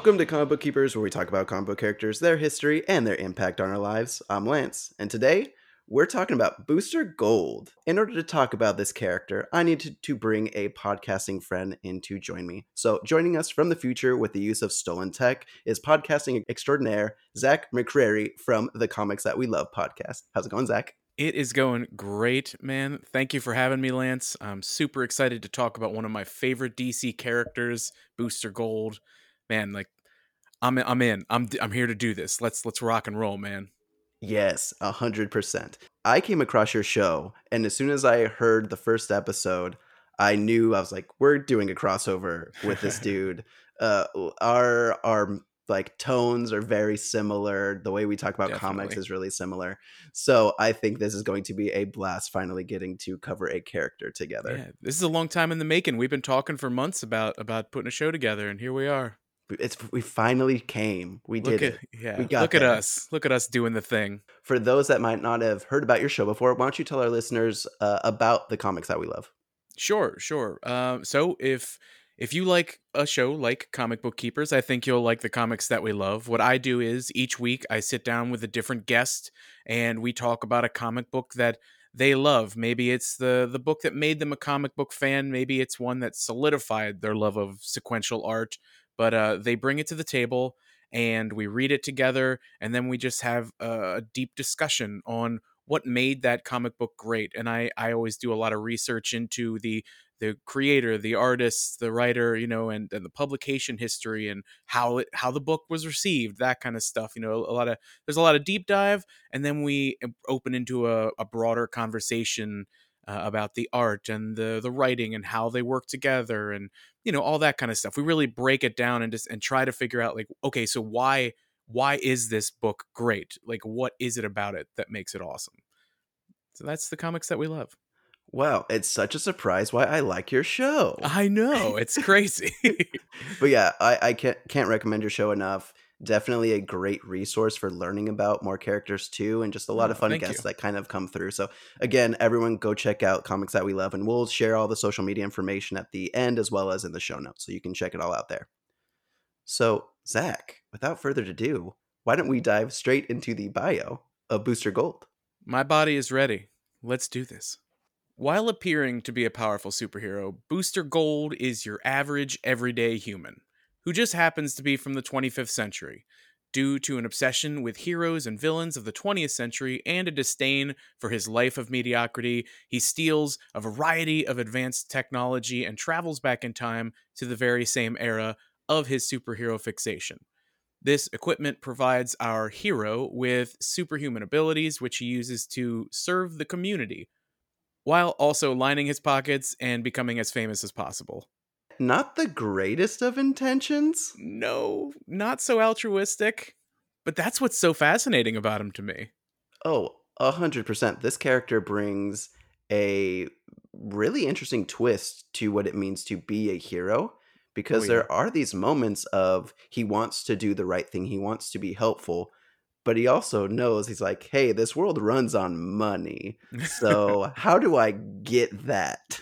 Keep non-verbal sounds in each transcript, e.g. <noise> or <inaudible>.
Welcome to Comic Book Keepers, where we talk about comic book characters, their history, and their impact on our lives. I'm Lance, and today we're talking about Booster Gold. In order to talk about this character, I needed to bring a podcasting friend in to join me. So, joining us from the future with the use of stolen tech is podcasting extraordinaire Zach McCrary from the Comics That We Love podcast. How's it going, Zach? It is going great, man. Thank you for having me, Lance. I'm super excited to talk about one of my favorite DC characters, Booster Gold. Man, like I'm I'm in. I'm I'm here to do this. Let's let's rock and roll, man. Yes, a hundred percent. I came across your show, and as soon as I heard the first episode, I knew I was like, "We're doing a crossover with this <laughs> dude." Uh, our our like tones are very similar. The way we talk about Definitely. comics is really similar. So I think this is going to be a blast. Finally, getting to cover a character together. Yeah, this is a long time in the making. We've been talking for months about about putting a show together, and here we are. It's we finally came. We Look did at it. yeah. We got Look at us. Look at us doing the thing. For those that might not have heard about your show before, why don't you tell our listeners uh, about the comics that we love? Sure, sure. Um, so if if you like a show like Comic Book Keepers, I think you'll like the comics that we love. What I do is each week I sit down with a different guest and we talk about a comic book that they love. Maybe it's the the book that made them a comic book fan. Maybe it's one that solidified their love of sequential art. But uh, they bring it to the table and we read it together, and then we just have a, deep discussion on what made that comic book great. And I I always do a lot of research into the the creator, the artist, the writer, you know, and, and the publication history and how it how the book was received, that kind of stuff. You know, a lot of there's a lot of deep dive, and then we uh, open into a, a broader conversation uh, about the art and the the writing and how they work together and you know all that kind of stuff. We really break it down and just and try to figure out like, okay, so why why is this book great? Like, what is it about it that makes it awesome? So that's the comics that we love. Wow, it's such a surprise why I like your show. I know it's <laughs> crazy. <laughs> but yeah, I, I can't can't recommend your show enough. Definitely a great resource for learning about more characters too, and just a lot of mm, Oh, fun thank guests you. that kind of come through. So again, everyone go check out comics that we love, and we'll share all the social media information at the end as well as in the show notes, so you can check it all out there. So Zach, without further ado, why don't we dive straight into the bio of Booster Gold? My body is ready. Let's do this. While appearing to be a powerful superhero, Booster Gold is your average, everyday human who just happens to be from the 25th century. Due to an obsession with heroes and villains of the 20th century and a disdain for his life of mediocrity, he steals a variety of advanced technology and travels back in time to the very same era of his superhero fixation. This equipment provides our hero with superhuman abilities, which he uses to serve the community, while also lining his pockets and becoming as famous as possible. Not the greatest of intentions. No, not so altruistic, but that's what's so fascinating about him to me. Oh, a hundred percent. This character brings a really interesting twist to what it means to be a hero because Oh, yeah. there are these moments of he wants to do the right thing, he wants to be helpful, but he also knows he's like, hey, this world runs on money. So <laughs> how do I get that?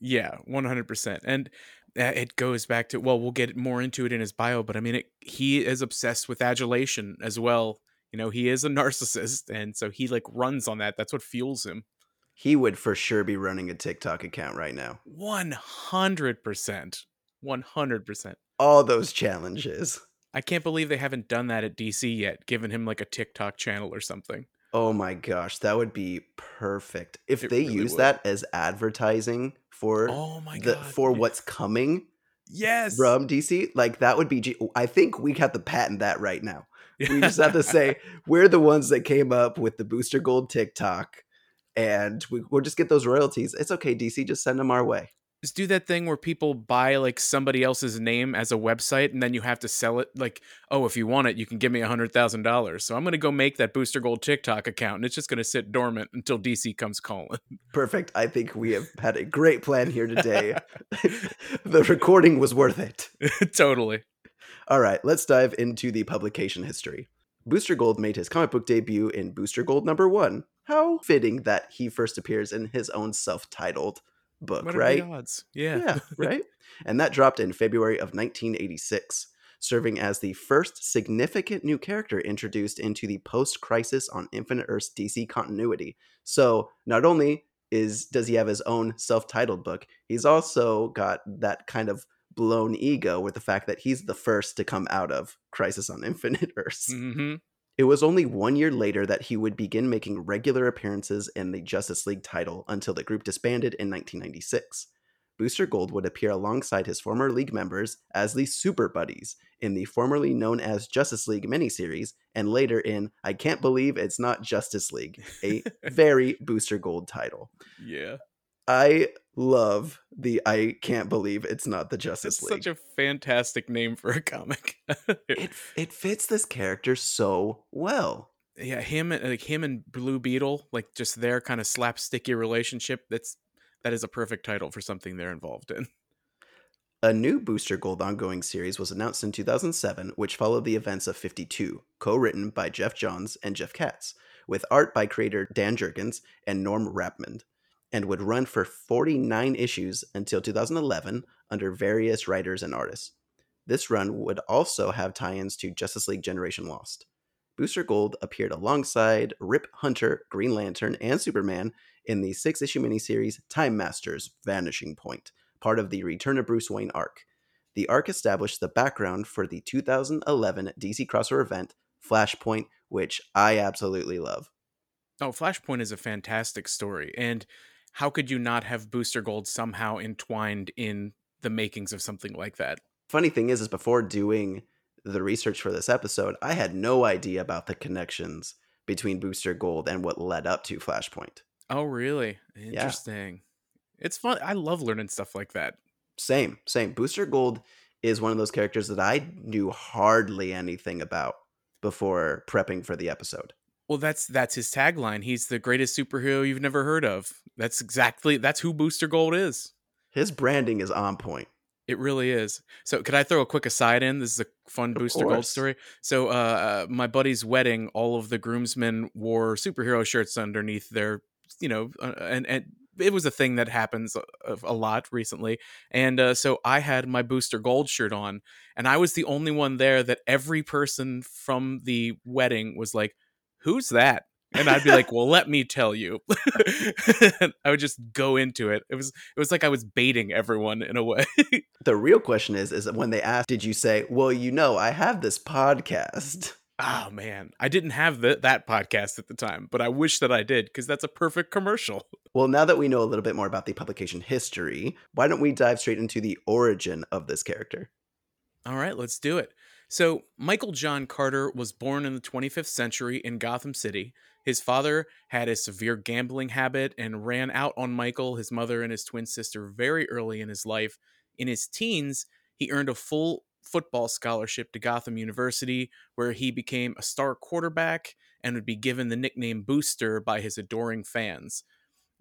Yeah, 100%. And it goes back to, well, we'll get more into it in his bio, but I mean, it, he is obsessed with adulation as well. You know, he is a <laughs> narcissist. And so he like runs on that. That's what fuels him. He would for sure be running a TikTok account right now. 100%. 100%. All those challenges. I can't believe they haven't done that at DC yet, given him like a TikTok channel or something. Oh my gosh, that would be perfect. If It they really use would. that as advertising for Oh my the god. for what's coming Yes. from DC, like that would be. G- I think we have to patent that right now. We just have to say <laughs> we're the ones that came up with the Booster Gold TikTok, and we, we'll just get those royalties. It's okay, DC. Just send them our way. Just do that thing where people buy like somebody else's name as a website and then you have to sell it like oh if you want it you can give me a hundred thousand dollars so i'm gonna go make that booster gold tiktok account and it's just gonna sit dormant until dc comes calling Perfect. I think we have had a great plan here today. <laughs> the recording was worth it. <laughs> totally All right, let's dive into the publication history. Booster Gold made his comic book debut in Booster Gold number one. How fitting that he first appears in his own self titled book, what right? odds yeah yeah, <laughs> right? And that dropped in February of 1986. serving as the first significant new character introduced into the post-crisis on Infinite Earths DC continuity. So, not only is does he have his own self-titled book, he's also got that kind of blown ego with the fact that he's the first to come out of Crisis on Infinite <laughs> Earths. Mm-hmm. It was only one year later that he would begin making regular appearances in the Justice League title until the group disbanded in 1996. Booster Gold would appear alongside his former League members as the Super Buddies in the formerly known as Justice League miniseries, and later in I Can't Believe It's Not Justice League, a <laughs> very Booster Gold title. Yeah. I love the I Can't Believe It's Not the Justice It's League. such a fantastic name for a comic. <laughs> it, it fits this character so well. yeah, him like him and Blue Beetle, like just their kind of slapsticky relationship. That's that is a perfect title for something they're involved in. A new Booster Gold ongoing series was announced in 2007, which followed the events of 52, co written by Geoff Johns and Jeff Katz, with art by creator Dan Jurgens and Norm Rapmund, and would run for 49 issues until 2011 under various writers and artists. This run would also have tie ins to Justice League Generation Lost. Booster Gold appeared alongside Rip Hunter, Green Lantern, and Superman in the six issue miniseries Time Masters Vanishing Point part of the Return of Bruce Wayne arc. The arc established the background for the 2011 DC crossover event, Flashpoint, which I absolutely love. Oh, Flashpoint is a fantastic story. And how could you not have Booster Gold somehow entwined in the makings of something like that? Funny thing is, is before doing the research for this episode, I had no idea about the connections between Booster Gold and what led up to Flashpoint. Oh, really? Interesting. It's fun. I love learning stuff like that. Same, same. Booster Gold is one of those characters that I knew hardly anything about before prepping for the episode. Well, that's that's his tagline. He's the greatest superhero you've never heard of. That's exactly that's who Booster Gold is. His branding is on point. It really is. So, could I throw a quick aside in? This is a fun Of Booster Gold story. So, uh, uh, my buddy's wedding, all of the groomsmen wore superhero shirts underneath their, you know, uh, and and it was a thing that happens a, a lot recently. And uh, so, I had my Booster Gold shirt on, and I was the only one there that every person from the wedding was like, "Who's that?" And I'd be like, "Well, let me tell you." <laughs> I would just go into it. It was it was like I was baiting everyone in a way. <laughs> The real question is is when they asked, did you say, "Well, you know, I have this podcast." Oh man, I didn't have the, that podcast at the time, but I wish that I did because that's a perfect commercial. <laughs> Well, now that we know a little bit more about the publication history, why don't we dive straight into the origin of this character? All right, let's do it. So, Michael John Carter was born in the 25th century in Gotham City. His father had a severe gambling habit and ran out on Michael, his mother, and his twin sister very early in his life. In his teens, he earned a full football scholarship to Gotham University, where he became a star quarterback and would be given the nickname Booster by his adoring fans.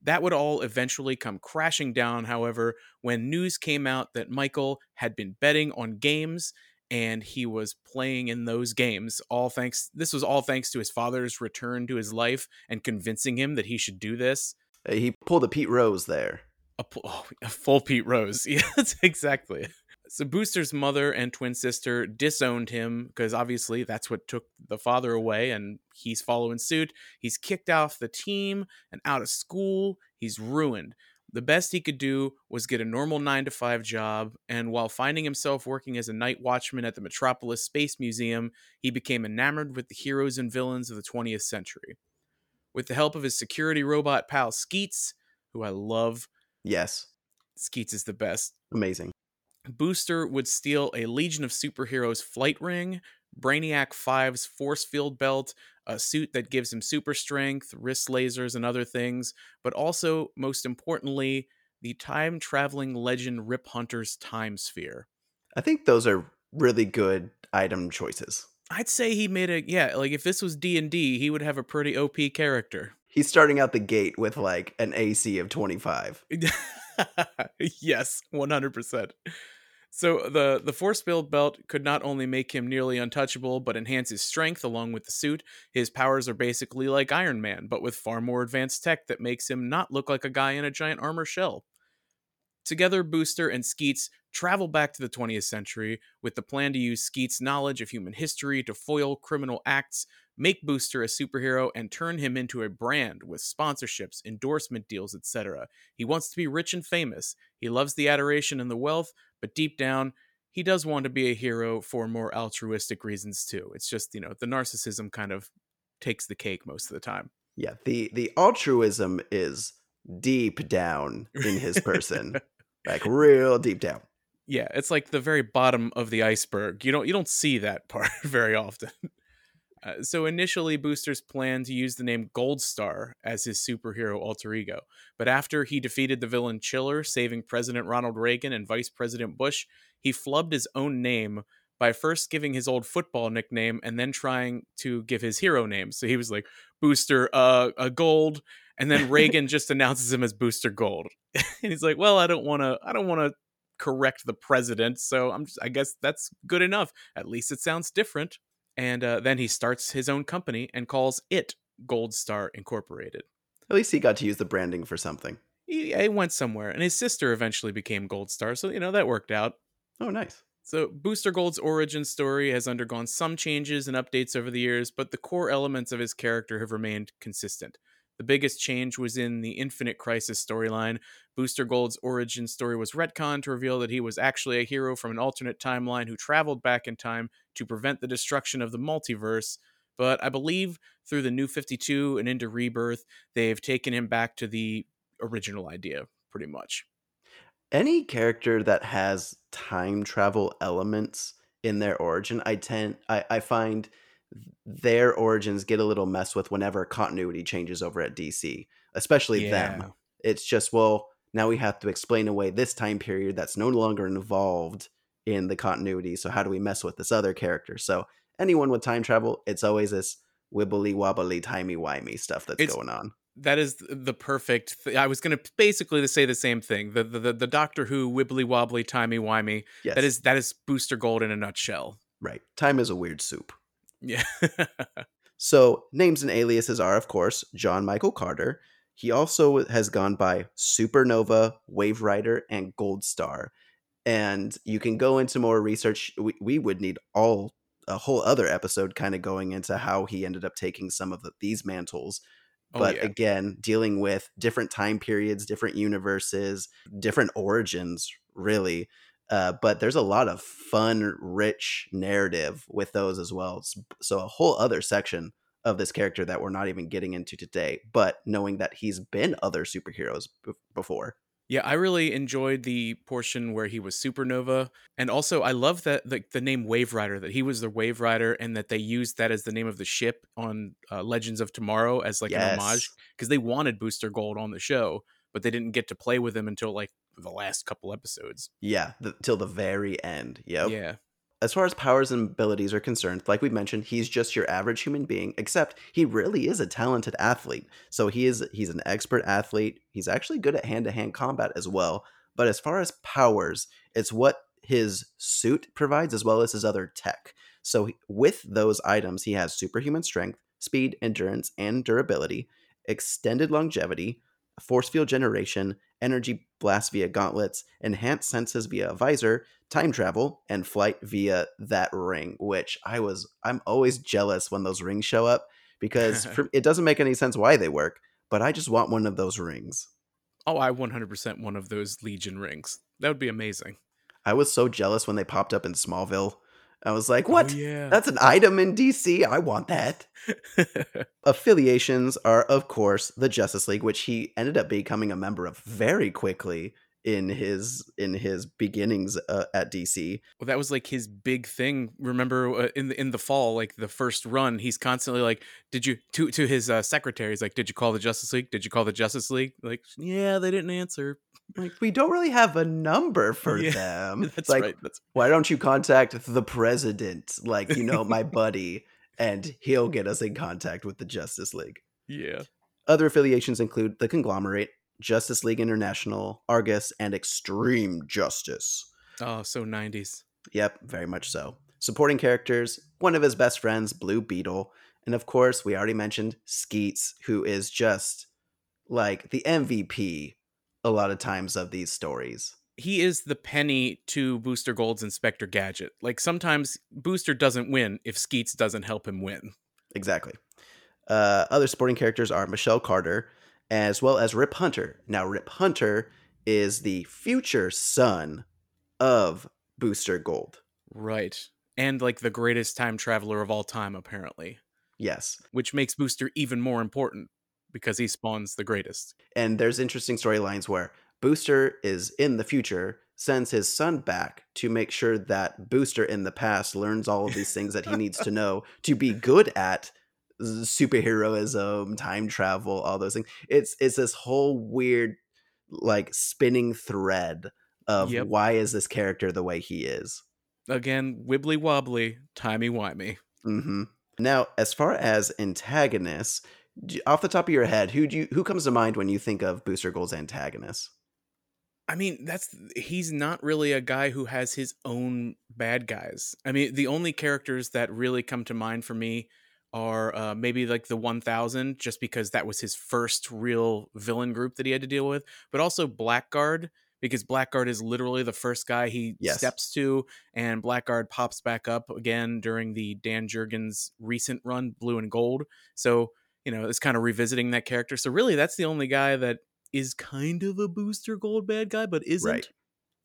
That would all eventually come crashing down, however, when news came out that Michael had been betting on games and he was playing in those games. All thanks, this was all thanks to his father's return to his life and convincing him that he should do this. He pulled a Pete Rose there. A, oh, <laughs> a full Pete Rose. <laughs> Yeah, that's exactly. So Booster's mother and twin sister disowned him because obviously that's what took the father away, and he's following suit. He's kicked off the team and out of school. He's ruined. The best he could do was get a normal 9 to 5 job, and while finding himself working as a night watchman at the Metropolis Space Museum, he became enamored with the heroes and villains of the 20th century. With the help of his security robot pal Skeets, who I love, Yes. Skeets is the best. Amazing. Booster would steal a Legion of Superheroes flight ring, Brainiac 5's force field belt, a suit that gives him super strength, wrist lasers, and other things, but also, most importantly, the time traveling legend Rip Hunter's time sphere. I think those are really good item choices. I'd say he made a yeah, like if this was D&D, he would have a pretty OP character. He's starting out the gate with like an AC of 25. <laughs> yes, 100%. So the the force field belt could not only make him nearly untouchable, but enhance his strength along with the suit. His powers are basically like Iron Man, but with far more advanced tech that makes him not look like a guy in a giant armor shell. Together, Booster and Skeets travel back to the 20th century with the plan to use Skeets' knowledge of human history to foil criminal acts, make Booster a superhero, and turn him into a brand with sponsorships, endorsement deals, etc. He wants to be rich and famous. He loves the adoration and the wealth, but deep down, he does want to be a hero for more altruistic reasons too. It's just, you know, the narcissism kind of takes the cake most of the time. Yeah, the the altruism is deep down in his person. <laughs> like real deep down. Yeah, it's like the very bottom of the iceberg. You don't you don't see that part <laughs> very often. Uh, so initially, Booster's planned to use the name Gold Star as his superhero alter ego, but after he defeated the villain Chiller, saving President Ronald Reagan and Vice President Bush, he flubbed his own name by first giving his old football nickname and then trying to give his hero name. So he was like Booster uh, a Gold, and then Reagan <laughs> just announces him as Booster Gold, <laughs> and he's like, "Well, I don't want to, I don't want to correct the president, so I'm, just, I guess that's good enough. At least it sounds different." And uh, then he starts his own company and calls it Gold Star Incorporated. At least he got to use the branding for something. He, he went somewhere, and his sister eventually became Gold Star, so you know that worked out. Oh, nice. So, Booster Gold's origin story has undergone some changes and updates over the years, but the core elements of his character have remained consistent. The biggest change was in the Infinite Crisis storyline. Booster Gold's origin story was retconned to reveal that he was actually a hero from an alternate timeline who traveled back in time to prevent the destruction of the multiverse. But I believe through the New 52 and into Rebirth, they've taken him back to the original idea, pretty much any character that has time travel elements in their origin, I tend I, I find their origins get a little messed with whenever continuity changes over at DC, especially yeah. them. It's just well, now we have to explain away this time period that's no longer involved in the continuity. So how do we mess with this other character? So anyone with time travel, it's always this wibbly wobbly timey wimey stuff that's it's, going on that is the perfect. Th- I was going to basically to say the same thing. The, the the Doctor Who wibbly wobbly timey wimey. Yes. That is that is Booster Gold in a nutshell. Right. Time is a weird soup. Yeah. <laughs> so names and aliases are, of course, John Michael Carter. He also has gone by Supernova, Wave Rider, and Gold Star. And you can go into more research. We, we would need all a whole other episode kind of going into how he ended up taking some of the, these mantles Oh, but yeah. again dealing with different time periods different universes different origins really uh, but there's a lot of fun rich narrative with those as well so a whole other section of this character that we're not even getting into today but knowing that he's been other superheroes b- before yeah, I really enjoyed the portion where he was Supernova, and also I love that the, the name Wave Rider that he was the Wave Rider, and that they used that as the name of the ship on uh, Legends of Tomorrow as like yes. an homage because they wanted Booster Gold on the show, but they didn't get to play with him until like the last couple episodes. Yeah, the, till the very end. Yep. Yeah as far as powers and abilities are concerned, like we mentioned, he's just your average human being, except he really is a talented athlete. So he is he's an expert athlete. He's actually good at hand-to-hand combat as well. But as far as powers, it's what his suit provides as well as his other tech. So with those items, he has superhuman strength, speed, endurance, and durability, extended longevity, force field generation, energy blast via gauntlets, enhanced senses via a visor, time travel, and flight via that ring, which I was I'm always jealous when those rings show up because <laughs> for, it doesn't make any sense why they work, but I just want one of those rings. Oh, I 100% one of those Legion rings. That would be amazing. I was so jealous when they popped up in Smallville I was like, what? Oh, yeah. That's an item in DC. I want that. <laughs> Affiliations are, of course, the Justice League, which he ended up becoming a member of very quickly in his in his beginnings uh, at DC. Well, that was like his big thing. Remember uh, in the in the fall, like the first run, he's constantly like, "Did you to to his uh, secretaries like, did you call the Justice League? Did you call the Justice League?" Like, yeah, they didn't answer. Like, we don't really have a number for yeah, them. <laughs> That's like, right. That's... why don't you contact the president? Like, you know, my <laughs> buddy, and he'll get us in contact with the Justice League. Yeah. Other affiliations include the conglomerate, Justice League International, Argus, and Extreme Justice. Oh, so 90s. Yep, very much so. Supporting characters, one of his best friends, Blue Beetle, and of course, we already mentioned Skeets, who is just like the MVP a lot of times of these stories. he is the penny to Booster Gold's Inspector Gadget. Like sometimes Booster doesn't win if Skeets doesn't help him win. Exactly. Uh, other supporting characters are Michelle Carter, as well as Rip Hunter. Now, Rip Hunter is the future son of Booster Gold. Right. And like the greatest time traveler of all time, apparently. Yes. Which makes Booster even more important because he spawns the greatest. And there's interesting storylines where Booster is in the future, sends his son back to make sure that Booster in the past learns all of these things that he needs to know to be good at superheroism, time travel, all those things. It's it's this whole weird like spinning thread of Yep. why is this character the way he is. Again, wibbly wobbly, timey wimey. hmm Now, as far as antagonists, off the top of your head, who do you who comes to mind when you think of Booster Gold's antagonists? I mean, that's he's not really a guy who has his own bad guys. I mean, the only characters that really come to mind for me are uh, maybe like the 1000 just because that was his first real villain group that he had to deal with, but also Blackguard because Blackguard is literally the first guy he Yes. steps to and Blackguard pops back up again during the Dan Jurgens recent run Blue and Gold. So, you know, is kind of revisiting that character. So really that's the only guy that is kind of a booster gold bad guy, but isn't. Right.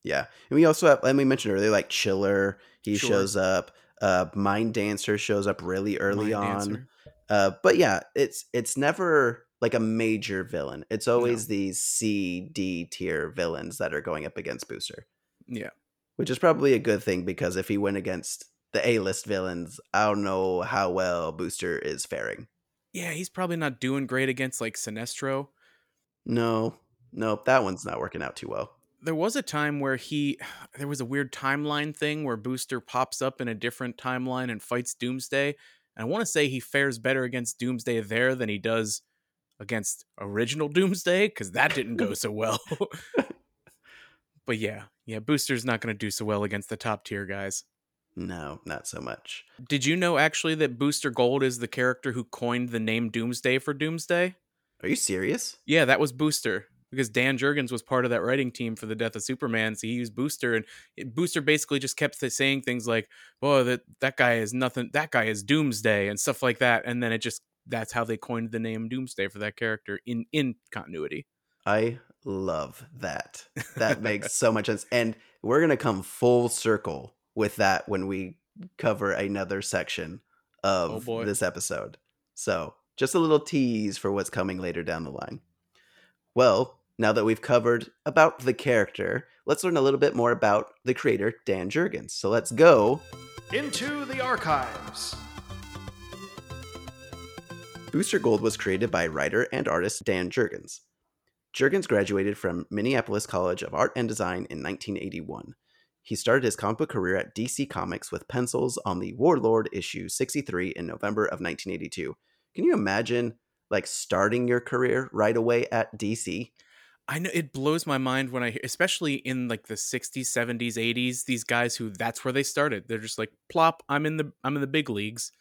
Yeah, and we also have, and we mentioned earlier, like Chiller. He Sure. shows up. Uh, Mind Dancer shows up really early Mind on. Dancer. Uh, but yeah, it's it's never like a major villain. It's always these C D tier villains that are going up against Booster, Yeah. which is probably a good thing because if he went against the A list villains, I don't know how well Booster is faring. Yeah, he's probably not doing great against like Sinestro. No, nope, that one's not working out too well. There was a time where he <sighs> there was a weird timeline thing where Booster pops up in a different timeline and fights Doomsday. And I want to say he fares better against Doomsday there than he does against original Doomsday because that didn't go so well. <laughs> <laughs> but yeah, yeah, Booster's not going to do so well against the top tier guys. No, not so much. Did you know actually that Booster Gold is the character who coined the name Doomsday for Doomsday? Are you serious? Yeah, that was Booster because Dan Jurgens was part of that writing team for the Death of Superman. So he used Booster, and Booster basically just kept saying things like, "Oh, that that guy is nothing. That guy is Doomsday," and stuff like that. And then it just that's how they coined the name Doomsday for that character in in continuity. I love that. That makes <laughs> so much sense. And we're going to come full circle with that when we cover another section oh, of Oh, this episode. So, just a little tease for what's coming later down the line. Well, now that we've covered about the character, let's learn a little bit more about the creator, Dan Jurgens. So, let's go. Into the archives. Booster Gold was created by writer and artist Dan Jurgens. Jurgens graduated from Minneapolis College of Art and Design in 1981. He started his comic book career at DC Comics with pencils on the Warlord issue 63 in November of 1982. Can you imagine like starting your career right away at DC? I know it blows my mind when I, hear, especially in like the '60s, '70s, '80s, these guys who that's where they started. They're just like, plop, I'm in the I'm in the big leagues.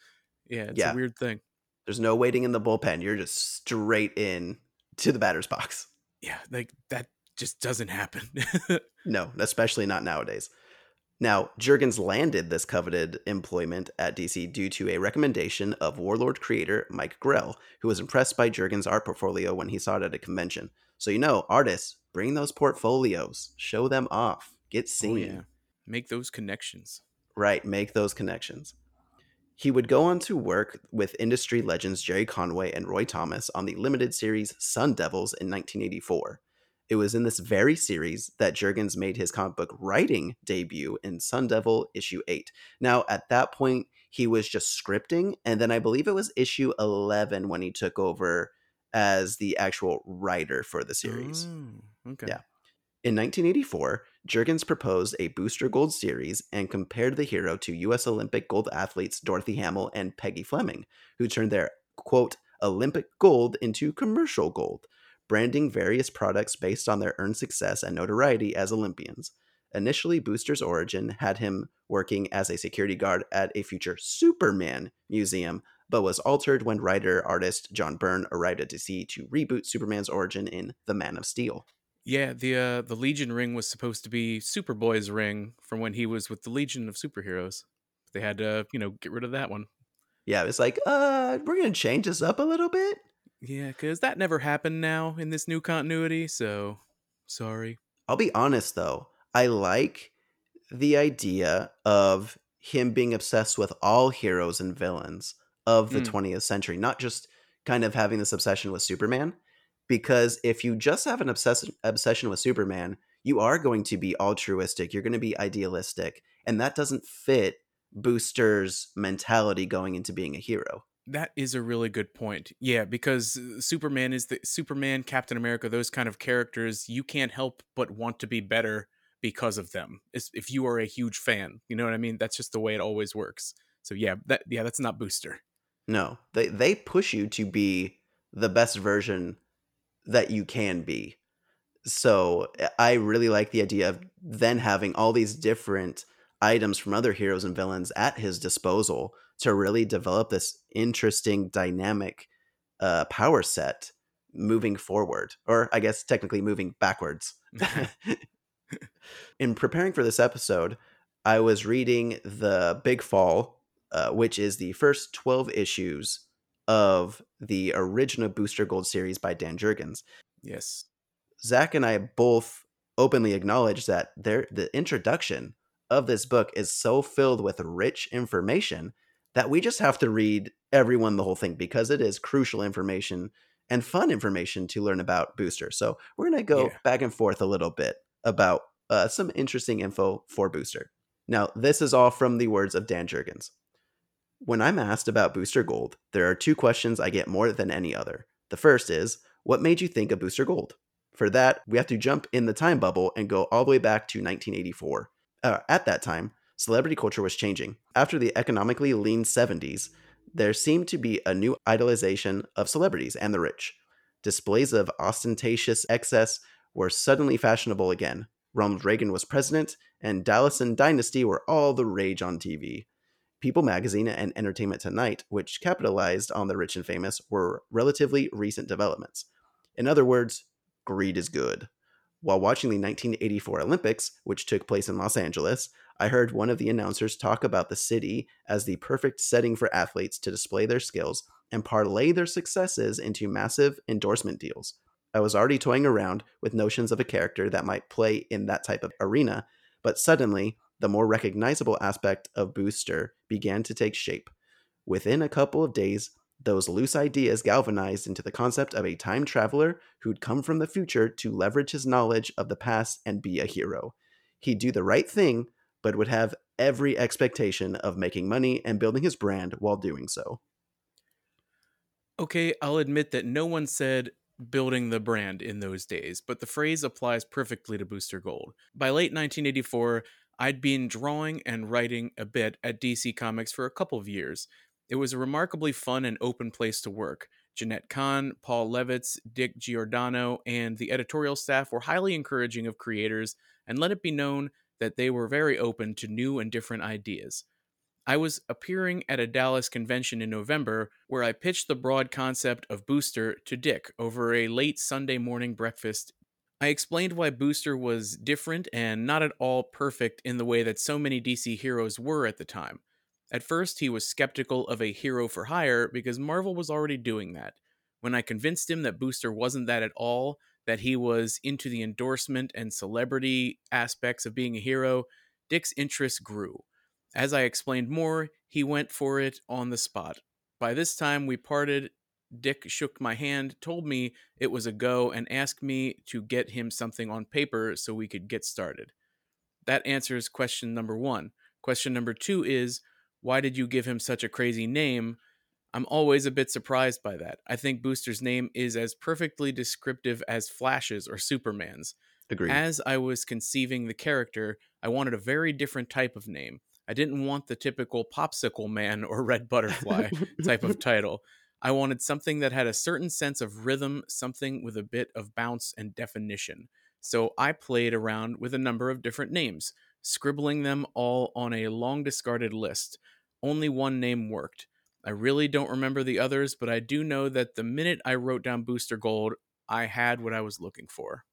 Yeah, it's Yeah. a weird thing. There's no waiting in the bullpen. You're just straight in to the batter's box. Yeah, like that just doesn't happen. <laughs> No, especially not nowadays. Now, Jurgens landed this coveted employment at DC due to a recommendation of Warlord creator Mike Grell, who was impressed by Jurgens' art portfolio when he saw it at a convention. So, you know, artists, bring those portfolios, show them off, get seen. Oh, seen. yeah. Make those connections. Right, make those connections. He would go on to work with industry legends Gerry Conway and Roy Thomas on the limited series Sun Devils in 1984. It was in this very series that Jurgens made his comic book writing debut in Sun Devil issue 8. Now, at that point, he was just scripting, and then I believe it was issue 11 when he took over as the actual writer for the series. Oh, okay. Yeah. In 1984, Jurgens proposed a Booster Gold series and compared the hero to U.S. Olympic gold athletes Dorothy Hamill and Peggy Fleming, who turned their, quote, Olympic gold into commercial gold, branding various products based on their earned success and notoriety as Olympians. Initially, Booster's origin had him working as a security guard at a future Superman museum, but was altered when writer artist John Byrne arrived at DC to reboot Superman's origin in The Man of Steel. Yeah, the uh, the Legion ring was supposed to be Superboy's ring from when he was with the Legion of Superheroes. They had to, you know, get rid of that one. Yeah, it's like, uh, we're gonna change this up a little bit. Yeah, because that never happened now in this new continuity. So sorry. I'll be honest though, I like the idea of him being obsessed with all heroes and villains of the Mm. 20th century, not just kind of having this obsession with Superman. Because if you just have an obsession obsession with Superman, you are going to be altruistic, you're going to be idealistic, and that doesn't fit Booster's mentality going into being a hero. That is a really good point. Yeah, because uh, Superman is the Superman, Captain America, those kind of characters, you can't help but want to be better because of them. If you are a huge fan, you know what I mean? That's just the way it always works. So yeah, that yeah, that's not Booster. No, they they push you to be the best version that you can be. So I really like the idea of then having all these different items from other heroes and villains at his disposal to really develop this interesting dynamic uh, power set moving forward, or I guess technically moving backwards. <laughs> In preparing for this episode, I was reading The Big Fall, uh, which is the first 12 issues of the original Booster Gold series by Dan Jurgens. yes. Zach and I both openly acknowledge that there, the introduction of this book is so filled with rich information that we just have to read everyone the whole thing because it is crucial information and fun information to learn about Booster. So we're going to go Yeah. back and forth a little bit about uh, some interesting info for Booster. Now, this is all from the words of Dan Jurgens. When I'm asked about Booster Gold, there are two questions I get more than any other. The first is, what made you think of Booster Gold? For that, we have to jump in the time bubble and go all the way back to 1984. Uh, at that time, celebrity culture was changing. After the economically lean 70s, there seemed to be a new idolization of celebrities and the rich. Displays of ostentatious excess were suddenly fashionable again. Ronald Reagan was president, and Dallas and Dynasty were all the rage on TV. People magazine and Entertainment Tonight, which capitalized on the rich and famous, were relatively recent developments. In other words, greed is good. While watching the 1984 Olympics, which took place in Los Angeles, I heard one of the announcers talk about the city as the perfect setting for athletes to display their skills and parlay their successes into massive endorsement deals. I was already toying around with notions of a character that might play in that type of arena, but suddenly, the more recognizable aspect of Booster began to take shape. Within a couple of days, those loose ideas galvanized into the concept of a time traveler who'd come from the future to leverage his knowledge of the past and be a hero. He'd do the right thing, but would have every expectation of making money and building his brand while doing so. Okay, I'll admit that no one said building the brand in those days, but the phrase applies perfectly to Booster Gold. By late 1984, I'd been drawing and writing a bit at DC Comics for a couple of years. It was a remarkably fun and open place to work. Jenette Kahn, Paul Levitz, Dick Giordano, and the editorial staff were highly encouraging of creators and let it be known that they were very open to new and different ideas. I was appearing at a Dallas convention in November where I pitched the broad concept of Booster to Dick over a late Sunday morning breakfast. I explained why Booster was different and not at all perfect in the way that so many DC heroes were at the time. At first, he was skeptical of a hero for hire because Marvel was already doing that. When I convinced him that Booster wasn't that at all, that he was into the endorsement and celebrity aspects of being a hero, Dick's interest grew. As I explained more, he went for it on the spot. By this time, we parted. Dick shook my hand, told me it was a go, and asked me to get him something on paper so we could get started. That answers question number one. Question number two is why did you give him such a crazy name? I'm always a bit surprised by that. I think Booster's name is as perfectly descriptive as Flash's or Superman's. Agreed. As I was conceiving the character, I wanted a very different type of name. I didn't want the typical popsicle man or red butterfly <laughs> type of title. I wanted something that had a certain sense of rhythm, something with a bit of bounce and definition. So I played around with a number of different names, scribbling them all on a long discarded list. Only one name worked. I really don't remember the others, but I do know that the minute I wrote down Booster Gold, I had what I was looking for.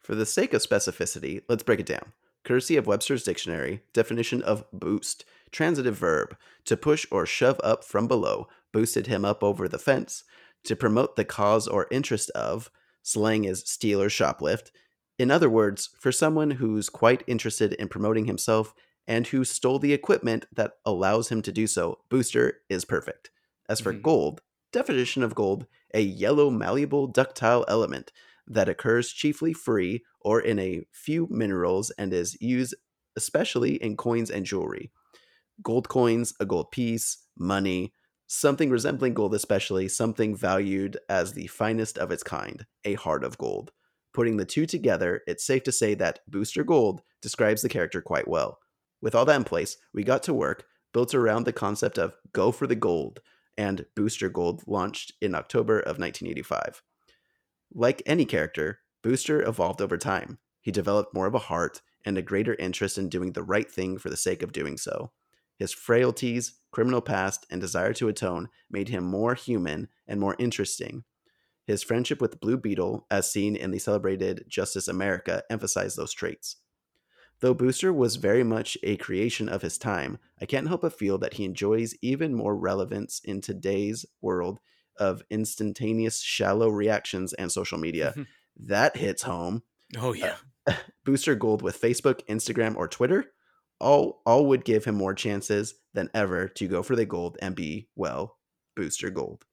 For the sake of specificity, let's break it down. Courtesy of Webster's Dictionary, definition of boost transitive verb, to push or shove up from below, boosted him up over the fence, to promote the cause or interest of, slang is steal or shoplift. In other words, for someone who's quite interested in promoting himself and who stole the equipment that allows him to do so, booster is perfect. As for Mhm. gold, definition of gold, a yellow malleable ductile element that occurs chiefly free or in a few minerals and is used especially in coins and jewelry. Gold coins, a gold piece, money, something resembling gold, especially something valued as the finest of its kind, a heart of gold. Putting the two together, it's safe to say that Booster Gold describes the character quite well. With all that in place, we got to work, built around the concept of go for the gold, and Booster Gold launched in October of 1985. Like any character, Booster evolved over time. He developed more of a heart and a greater interest in doing the right thing for the sake of doing so. His frailties, criminal past, and desire to atone made him more human and more interesting. His friendship with Blue Beetle, as seen in the celebrated Justice America, emphasized those traits. Though Booster was very much a creation of his time, I can't help but feel that he enjoys even more relevance in today's world of instantaneous, shallow reactions and social media. Mm-hmm. that hits home. Oh yeah. Uh, <laughs> Booster Gold with Facebook, Instagram, or Twitter, all all would give him more chances than ever to go for the gold and be well, Booster Gold.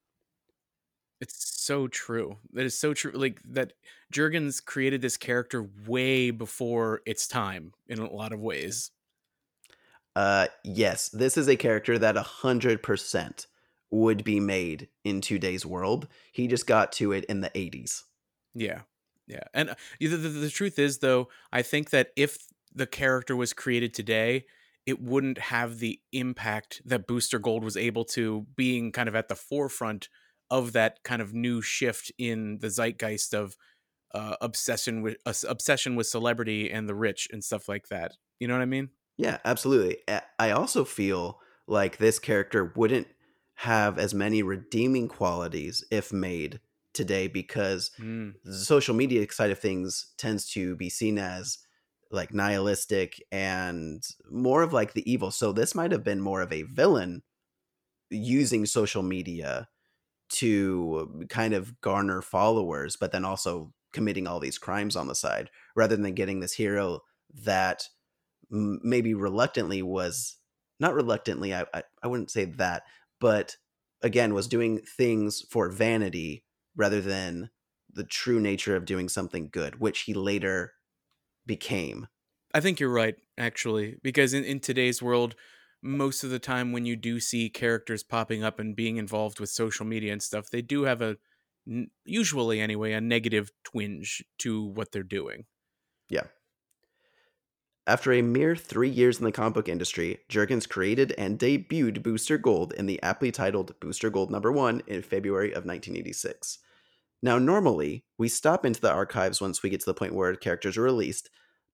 It's so true. That is so true. Like that Jurgens created this character way before its time in a lot of ways. Uh, yes, this is a character that a hundred percent would be made in today's world. He just got to it in the eighties. Yeah. Yeah. And uh, the, the, the truth is though, I think that if the character was created today, it wouldn't have the impact that Booster Gold was able to being kind of at the forefront of that kind of new shift in the zeitgeist of uh, obsession with uh, obsession with celebrity and the rich and stuff like that. You know what I mean? Yeah, absolutely. I also feel like this character wouldn't have as many redeeming qualities if made today because Mm. the social media side of things tends to be seen as like nihilistic and more of like the evil. So this might have been more of a villain using social media to kind of garner followers, but then also committing all these crimes on the side rather than getting this hero that maybe reluctantly was not reluctantly, I, I, I wouldn't say that, but again, was doing things for vanity rather than the true nature of doing something good, which he later became. I think you're right, actually, because in, in today's world, most of the time when you do see characters popping up and being involved with social media and stuff, they do have a usually anyway, a negative twinge to what they're doing. Yeah. After a mere three years in the comic book industry, Jurgens created and debuted Booster Gold in the aptly titled Booster Gold number one in February of 1986. Now, normally, we stop into the archives once we get to the point where characters are released,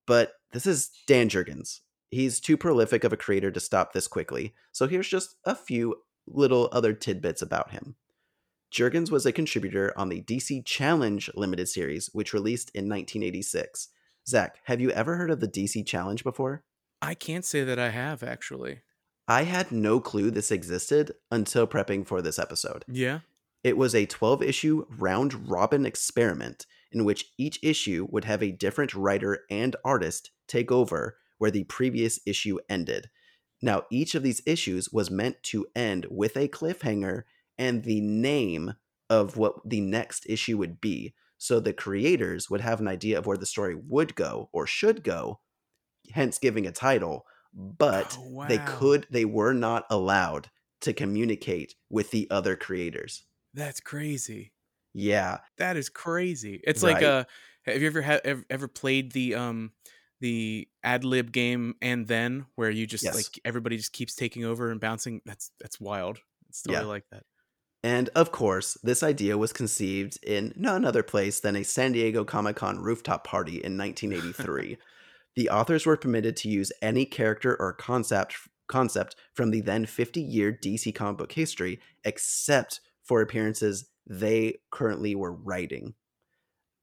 but this is Dan Jurgens. He's too prolific of a creator to stop this quickly, so here's just a few little other tidbits about him. Jurgens was a contributor on the DC Challenge limited series, which released in 1986. Zach, have you ever heard of the DC Challenge before? I can't say that I have, actually. I had no clue this existed until prepping for this episode. Yeah. It was a 12 issue round robin experiment in which each issue would have a different writer and artist take over where the previous issue ended. Now, each of these issues was meant to end with a cliffhanger and the name of what the next issue would be. So the creators would have an idea of where the story would go or should go, hence giving a title. But Oh, they could, they were not allowed to communicate with the other creators. That's crazy. Yeah. That is crazy. It's like Right. uh have you ever had ever, ever played the um the ad lib game and then where you just Yes. like everybody just keeps taking over and bouncing? That's that's wild. It's Yeah. totally like that. And of course, this idea was conceived in none other place than a San Diego Comic Con rooftop party in 1983. <laughs> the authors were permitted to use any character or concept concept from the then 50-year DC comic book history except for appearances they currently were writing.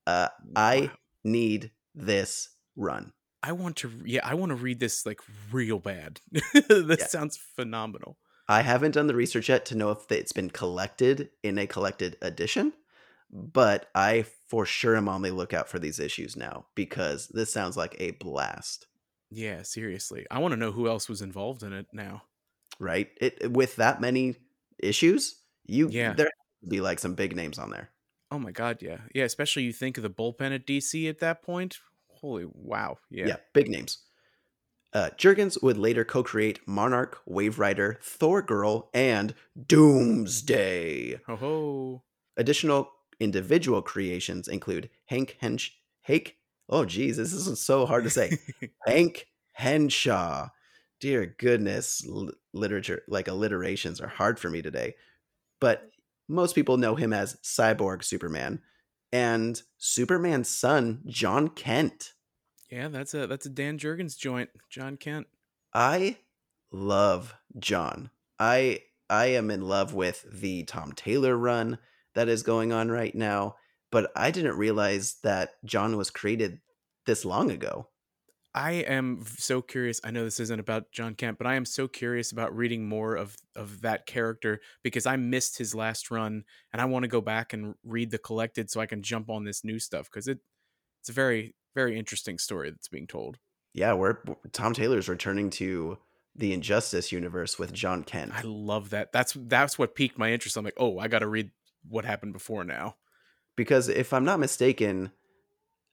Uh, I need this run. I want to, yeah, I want to read this like real bad. <laughs> this Yeah. sounds phenomenal. I haven't done the research yet to know if it's been collected in a collected edition, but I for sure am on the lookout for these issues now because this sounds like a blast, Yeah, seriously. I want to know who else was involved in it now. right? It with that many issues, you Yeah. there be like some big names on there. Oh my god, yeah. Yeah, especially you think of the bullpen at DC at that point. Holy wow. Yeah. Yeah, big names. Uh, Jurgens would later co-create Monarch, Wave Rider, Thor Girl, and Doomsday. Ho ho. Additional individual creations include Hank Hench, Hank. Oh, geez, this is so hard to say. <laughs> Hank Henshaw. Dear goodness, l- literature like alliterations are hard for me today. But most people know him as Cyborg Superman and Superman's son, Jon Kent. yeah, that's a that's a Dan Jurgens joint. Jon Kent. I love Jon. I I am in love with the Tom Taylor run that is going on right now, but I didn't realize that Jon was created this long ago. I am so curious. I know this isn't about Jon Kent, but I am so curious about reading more of of that character because I missed his last run and I want to go back and read the collected so I can jump on this new stuff because it it's a very very interesting story that's being told. Yeah, we're Tom Taylor's returning to the Injustice universe with Jon Kent. I love that. That's that's what piqued my interest. I'm like, oh, I got to read what happened before now. because if I'm not mistaken,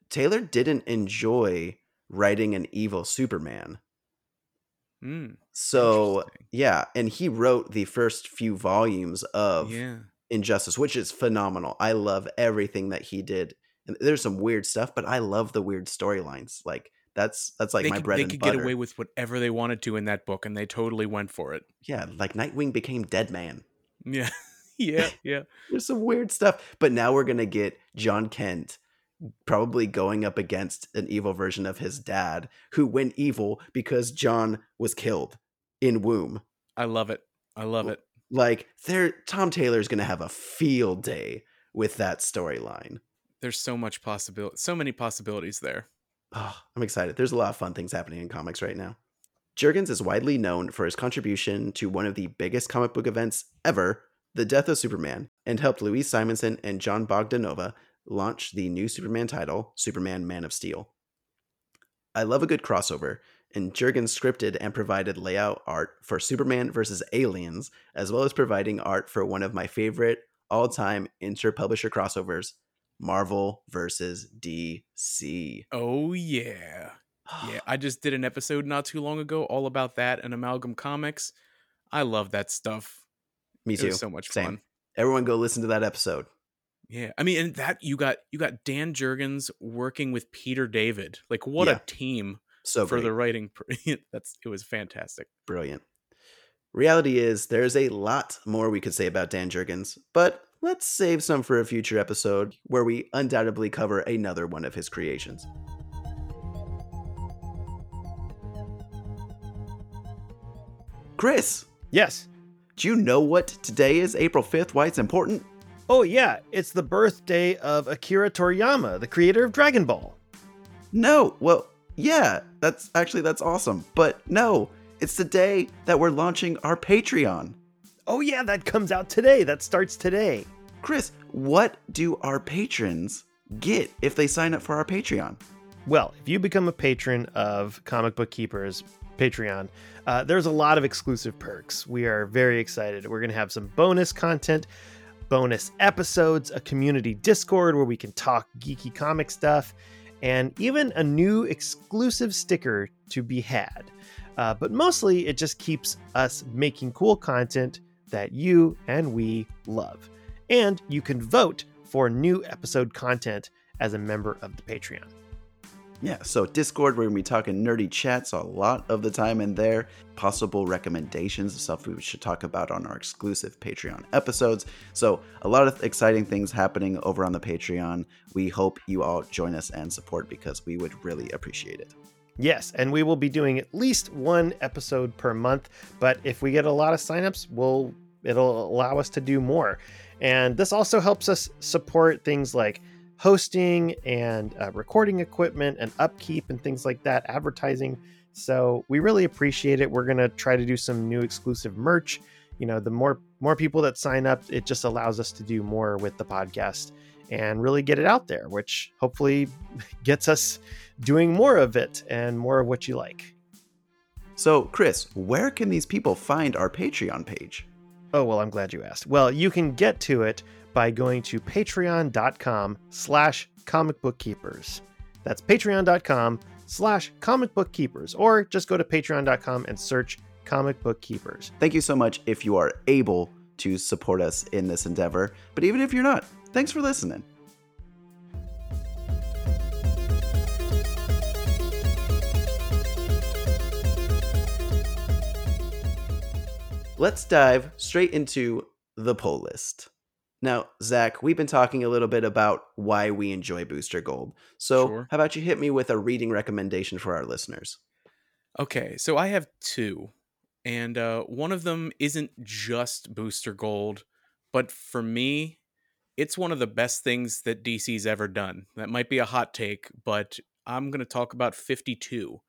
Taylor didn't enjoy writing an evil Superman. Mm, So, yeah, and he wrote the first few volumes of yeah, Injustice, which is phenomenal. I love everything that he did. And there's some weird stuff, but I love the weird storylines. Like that's that's like they my could, bread they and could butter. get away with whatever they wanted to in that book, and they totally went for it. yeah, like Nightwing became Dead Man. Yeah, <laughs> yeah, yeah. <laughs> There's some weird stuff, but now we're gonna get Jon Kent probably going up against an evil version of his dad, who went evil because Jon was killed in womb. I love it. I love it. Like, there, Tom Taylor's gonna have a field day with that storyline. There's so much possibility, so many possibilities there. Oh, I'm excited. There's a lot of fun things happening in comics right now. Jurgens is widely known for his contribution to one of the biggest comic book events ever, the death of Superman, and helped Louise Simonson and Jon Bogdanove launch the new Superman title, Superman Man of Steel. I love a good crossover, and Jurgens scripted and provided layout art for Superman vs. Aliens, as well as providing art for one of my favorite all time inter-publisher crossovers, Marvel vs. DC. Oh yeah, yeah. <sighs> I just did an episode not too long ago all about that and Amalgam Comics. I love that stuff. Me too. so much Same. fun. Everyone go listen to that episode. Yeah, I mean, and that you got you got Dan Jurgens working with Peter David. Like, what Yeah. a team So for great. the writing. <laughs> That's it was fantastic. Brilliant. Reality is, there's a lot more we could say about Dan Jurgens, but let's save some for a future episode where we undoubtedly cover another one of his creations. Chris, Yes. do you know what today is, April 5th, why it's important? Oh, yeah. It's the birthday of Akira Toriyama, the creator of Dragon Ball. No, well, yeah, that's actually that's awesome. But no, it's the day that we're launching our Patreon. Oh, yeah. That comes out today. That starts today. Chris, what do our patrons get if they sign up for our Patreon? Well, if you become a patron of Comic Book Keepers Patreon, uh, there's a lot of exclusive perks. We are very excited. We're going to have some bonus content, bonus episodes, a community Discord where we can talk geeky comic stuff, and even a new exclusive sticker to be had. Uh, but mostly, it just keeps us making cool content that you and we love. And you can vote for new episode content as a member of the Patreon. Yeah, so Discord, we're gonna be talking nerdy chats a lot of the time in there, possible recommendations stuff we should talk about on our exclusive Patreon episodes. So, a lot of exciting things happening over on the Patreon. We hope you all join us and support because we would really appreciate it. Yes, and we will be doing at least one episode per month, but if we get a lot of signups, we'll it'll allow us to do more. And this also helps us support things like hosting and uh, recording equipment and upkeep and things like that, advertising. So we really appreciate it. We're gonna try to do some new exclusive merch. You know, the more more people that sign up, it just allows us to do more with the podcast and really get it out there, which hopefully <laughs> gets us doing more of it and more of what you like. So, Chris, where can these people find our Patreon page? Oh, well, I'm glad you asked. Well, you can get to it by going to patreon.com slash comicbookkeepers. That's patreon.com slash comicbookkeepers, or just go to patreon.com and search comic book keepers. Thank you so much if you are able to support us in this endeavor. But even if you're not, thanks for listening. Let's dive straight into the poll list. Now, Zach, we've been talking a little bit about why we enjoy Booster Gold. So, Sure. how about you hit me with a reading recommendation for our listeners? Okay, so I have two, and uh, one of them isn't just Booster Gold, but for me, it's one of the best things that DC's ever done. That might be a hot take, but I'm going to talk about 52,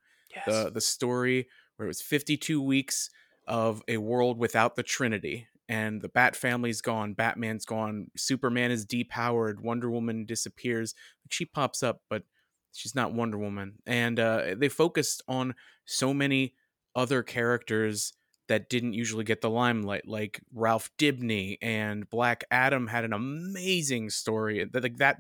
the the story where it was 52 weeks of a world without the Trinity, and the Bat family's gone, Batman's gone, Superman is depowered, Wonder Woman disappears. She pops up, but she's not Wonder Woman, and uh, they focused on so many other characters that didn't usually get the limelight, like Ralph Dibny and Black Adam had an amazing story. That like that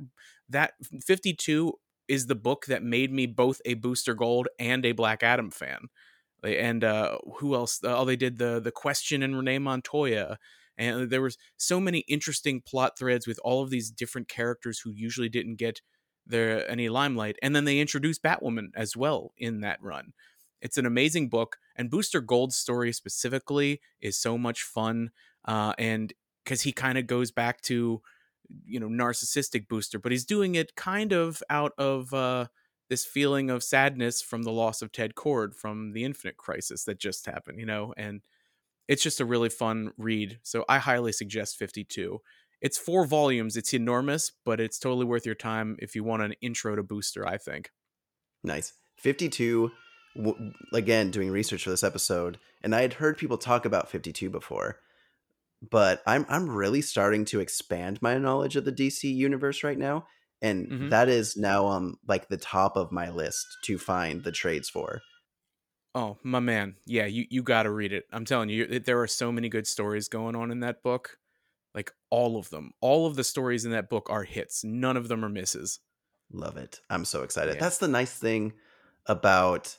that 52 is the book that made me both a Booster Gold and a Black Adam fan. And uh, who else? Oh, they did the the question and Renee Montoya. And there was so many interesting plot threads with all of these different characters who usually didn't get their any limelight. And then they introduced Batwoman as well in that run. It's an amazing book, and Booster Gold's story specifically is so much fun. Uh, and because he kind of goes back to, you know, narcissistic Booster, but he's doing it kind of out of uh, this feeling of sadness from the loss of Ted Kord from the Infinite Crisis that just happened, you know, and it's just a really fun read. So I highly suggest 52. It's four volumes. It's enormous, but it's totally worth your time if you want an intro to Booster, I think. Nice. 52, w- again, doing research for this episode, and I had heard people talk about 52 before, but I'm, I'm really starting to expand my knowledge of the DC universe right now. And Mhm. that is now on like the top of my list to find the trades for. Oh, my man. Yeah, you, you got to read it. I'm telling you, there are so many good stories going on in that book. Like all of them. All of the stories in that book are hits. None of them are misses. Love it. I'm so excited. Yeah. That's the nice thing about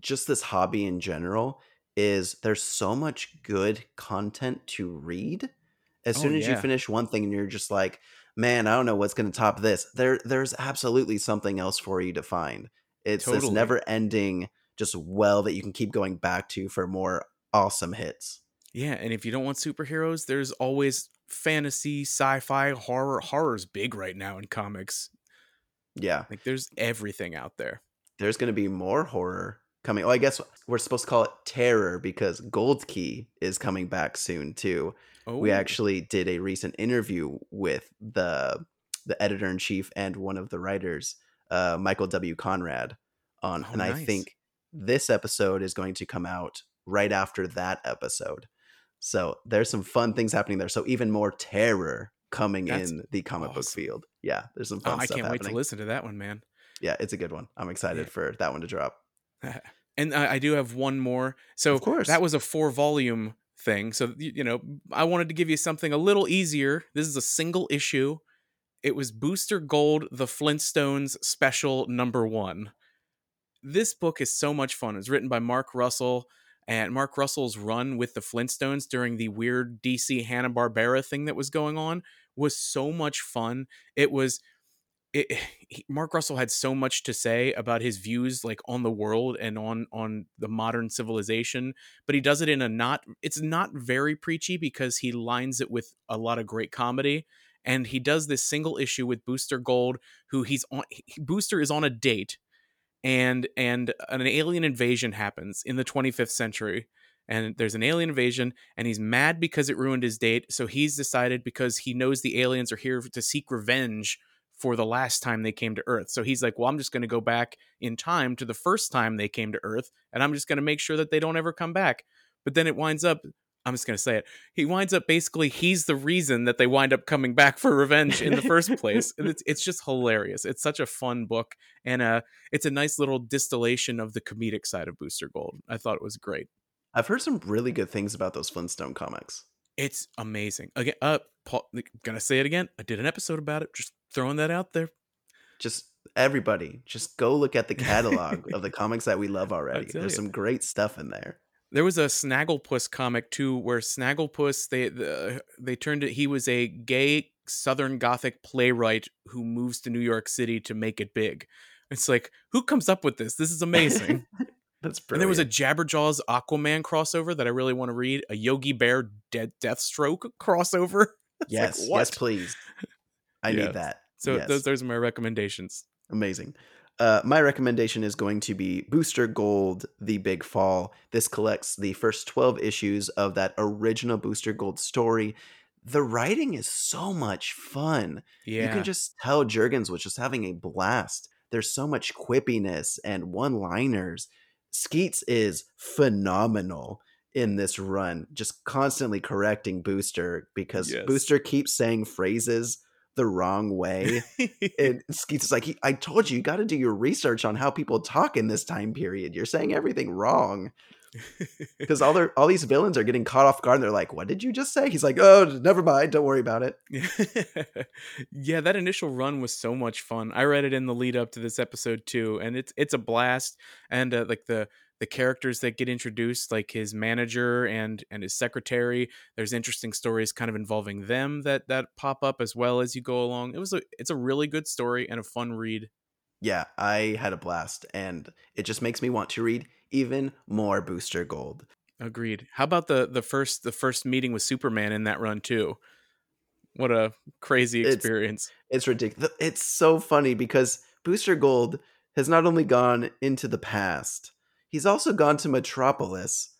just this hobby in general is there's so much good content to read. As Oh, soon as you finish one thing and you're just like, man, I don't know what's going to top this. There there's absolutely something else for you to find. It's this never ending just well that you can keep going back to for more awesome hits. Yeah, and if you don't want superheroes, there's always fantasy, sci-fi, horror. Horror's big right now in comics. Yeah. Like there's everything out there. there's going to be more horror coming. Well, I guess we're supposed to call it terror because Gold Key is coming back soon too. Oh, We actually did a recent interview with the the editor in chief and one of the writers, uh, Michael W. Conrad, on, Oh, and I think this episode is going to come out right after that episode. So there's some fun things happening there. So even more terror coming That's in the comic book field. Yeah, there's some Oh, fun I stuff can't wait to listen to that one, man. Yeah, it's a good one. I'm excited Yeah. for that one to drop. <laughs> and I, I do have one more. So Of course. that was a four volume thing. So you, know, I wanted to give you something a little easier. This is a single issue. It was Booster Gold, the Flintstones special number one. This book is so much fun. It's written by Mark Russell, and Mark Russell's run with the Flintstones during the weird DC Hanna Barbera thing that was going on was so much fun. It was it, <sighs> he, Mark Russell had so much to say about his views like on the world and on on the modern civilization, but he does it in a not it's not very preachy because he lines it with a lot of great comedy and he does this single issue with Booster Gold who he's on he- Booster is on a date and and an alien invasion happens in the 25th century and there's an alien invasion and he's mad because it ruined his date so he's decided because he knows the aliens are here to seek revenge for the last time they came to Earth. So he's like, well, I'm just going to go back in time to the first time they came to Earth, and I'm just going to make sure that they don't ever come back. But then it winds up. I'm just going to say it. He winds up basically he's the reason that they wind up coming back for revenge in the first place. And it's it's just hilarious. It's such a fun book and uh it's a nice little distillation of the comedic side of Booster Gold. I thought it was great. I've heard some really good things about those Flintstone comics. It's amazing. Again, uh, Paul, gonna say it again. I did an episode about it. Just throwing that out there. Just everybody, just go look at the catalog of the comics that we love <laughs> already. There's you. some great stuff in there. There was a Snagglepuss comic too, where Snagglepuss they the, they turned it. He was a gay Southern Gothic playwright who moves to New York City to make it big. It's like who comes up with this? This is amazing. <laughs> That's brilliant. And there was a Jabberjaws Aquaman crossover that I really want to read. A Yogi Bear Dead Deathstroke crossover. <laughs> It's like, yes, yes, please. I Yeah. need that. So Yes. those those are my recommendations. Amazing. Uh, my recommendation is going to be Booster Gold, The Big Fall. This collects the first 12 issues of that original Booster Gold story. The writing is so much fun. Yeah. You can just tell Jurgens was just having a blast. There's so much quippiness and one liners. Skeets is phenomenal in this run, just constantly correcting Booster because Yes. Booster keeps saying phrases the wrong way and <laughs> Skeets is like, "He- I told you, you got to do your research on how people talk in this time period. You're saying everything wrong. <laughs> Because all their all these villains are getting caught off guard and they're like, What did you just say? He's like, Oh, never mind, don't worry about it. <laughs> yeah, that initial run was so much fun. I read it in the lead up to this episode too, and it's it's a blast. And uh, like the the characters that get introduced, like his manager and and his secretary, there's interesting stories kind of involving them that that pop up as well as you go along. It was a it's a really good story and a fun read. Yeah, I had a blast, and it just makes me want to read even more Booster Gold. Agreed. How about the the first the first meeting with Superman in that run too? What a crazy It's- experience. It's ridiculous. It's so funny because Booster Gold has not only gone into the past, he's also gone to Metropolis,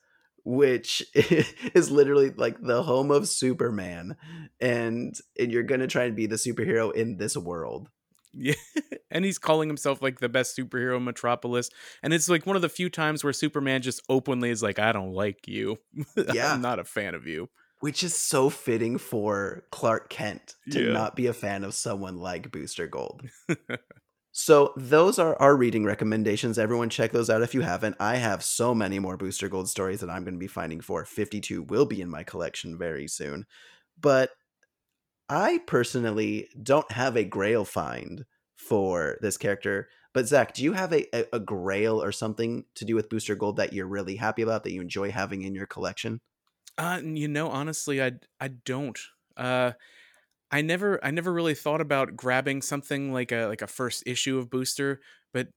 which <laughs> is literally like the home of Superman. And, and you're going to try and be the superhero in this world. Yeah. <laughs> and he's calling himself like the best superhero in Metropolis. And it's like one of the few times where Superman just openly is like, I don't like you. <laughs> Yeah. I'm not a fan of you. Which is so fitting for Clark Kent to Yeah. not be a fan of someone like Booster Gold. So those are our reading recommendations. Everyone check those out if you haven't. I have so many more Booster Gold stories that I'm going to be finding for. 52 will be in my collection very soon. But I personally don't have a grail find for this character. But Zach, do you have a, a, a grail or something to do with Booster Gold that you're really happy about that you enjoy having in your collection? Uh, you know, honestly, I I don't. Uh, I never I never really thought about grabbing something like a like a first issue of Booster, but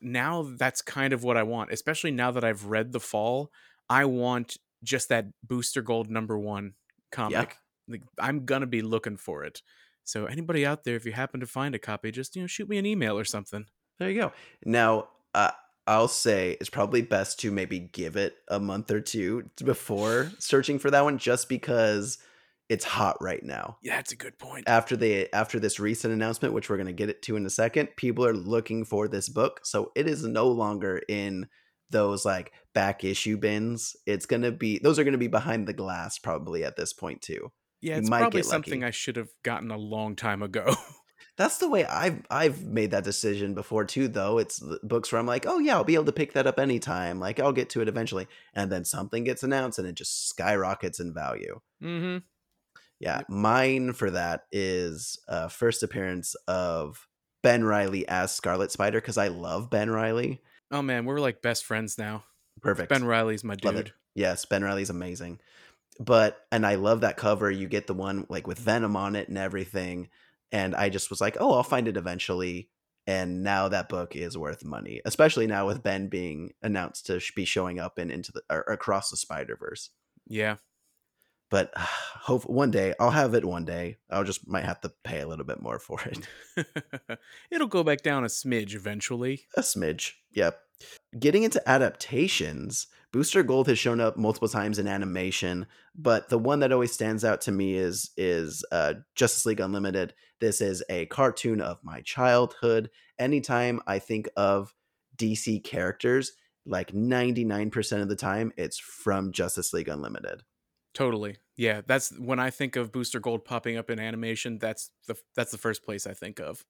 now that's kind of what I want. Especially now that I've read The Fall, I want just that Booster Gold number one comic. Like, I'm gonna be looking for it. So anybody out there, if you happen to find a copy, just you know shoot me an email or something. There you go. Now, uh, I'll say it's probably best to maybe give it a month or two before searching for that one, just because it's hot right now. Yeah, that's a good point. After the after this recent announcement, which we're going to get it to in a second, people are looking for this book, so it is no longer in those like back issue bins. It's going to be those are going to be behind the glass probably at this point too. Yeah, it's might probably something I should have gotten a long time ago. <laughs> That's the way I've I've made that decision before too. Though it's books where I'm like, oh yeah, I'll be able to pick that up anytime. Like I'll get to it eventually, and then something gets announced and it just skyrockets in value. mm-hmm. Yeah, mine for that is uh, first appearance of Ben Riley as Scarlet Spider because I love Ben Riley. Oh man, we're like best friends now. Perfect. Ben Riley's my dude. Yes, Ben Riley's amazing. But and I love that cover. You get the one like with Venom on it and everything. And I just was like, oh, I'll find it eventually. And now that book is worth money, especially now with Ben being announced to be showing up and into the or across the Spider Verse. Yeah. But <sighs> hope one day I'll have it. One day I'll just might have to pay a little bit more for it. <laughs> It'll go back down a smidge eventually. A smidge. Yep. Getting into adaptations, Booster Gold has shown up multiple times in animation, but the one that always stands out to me is is uh, Justice League Unlimited. This is a cartoon of my childhood. Anytime I think of DC characters, like 99% of the time, it's from Justice League Unlimited. Totally. Yeah, that's when I think of Booster Gold popping up in animation, that's the that's the first place I think of.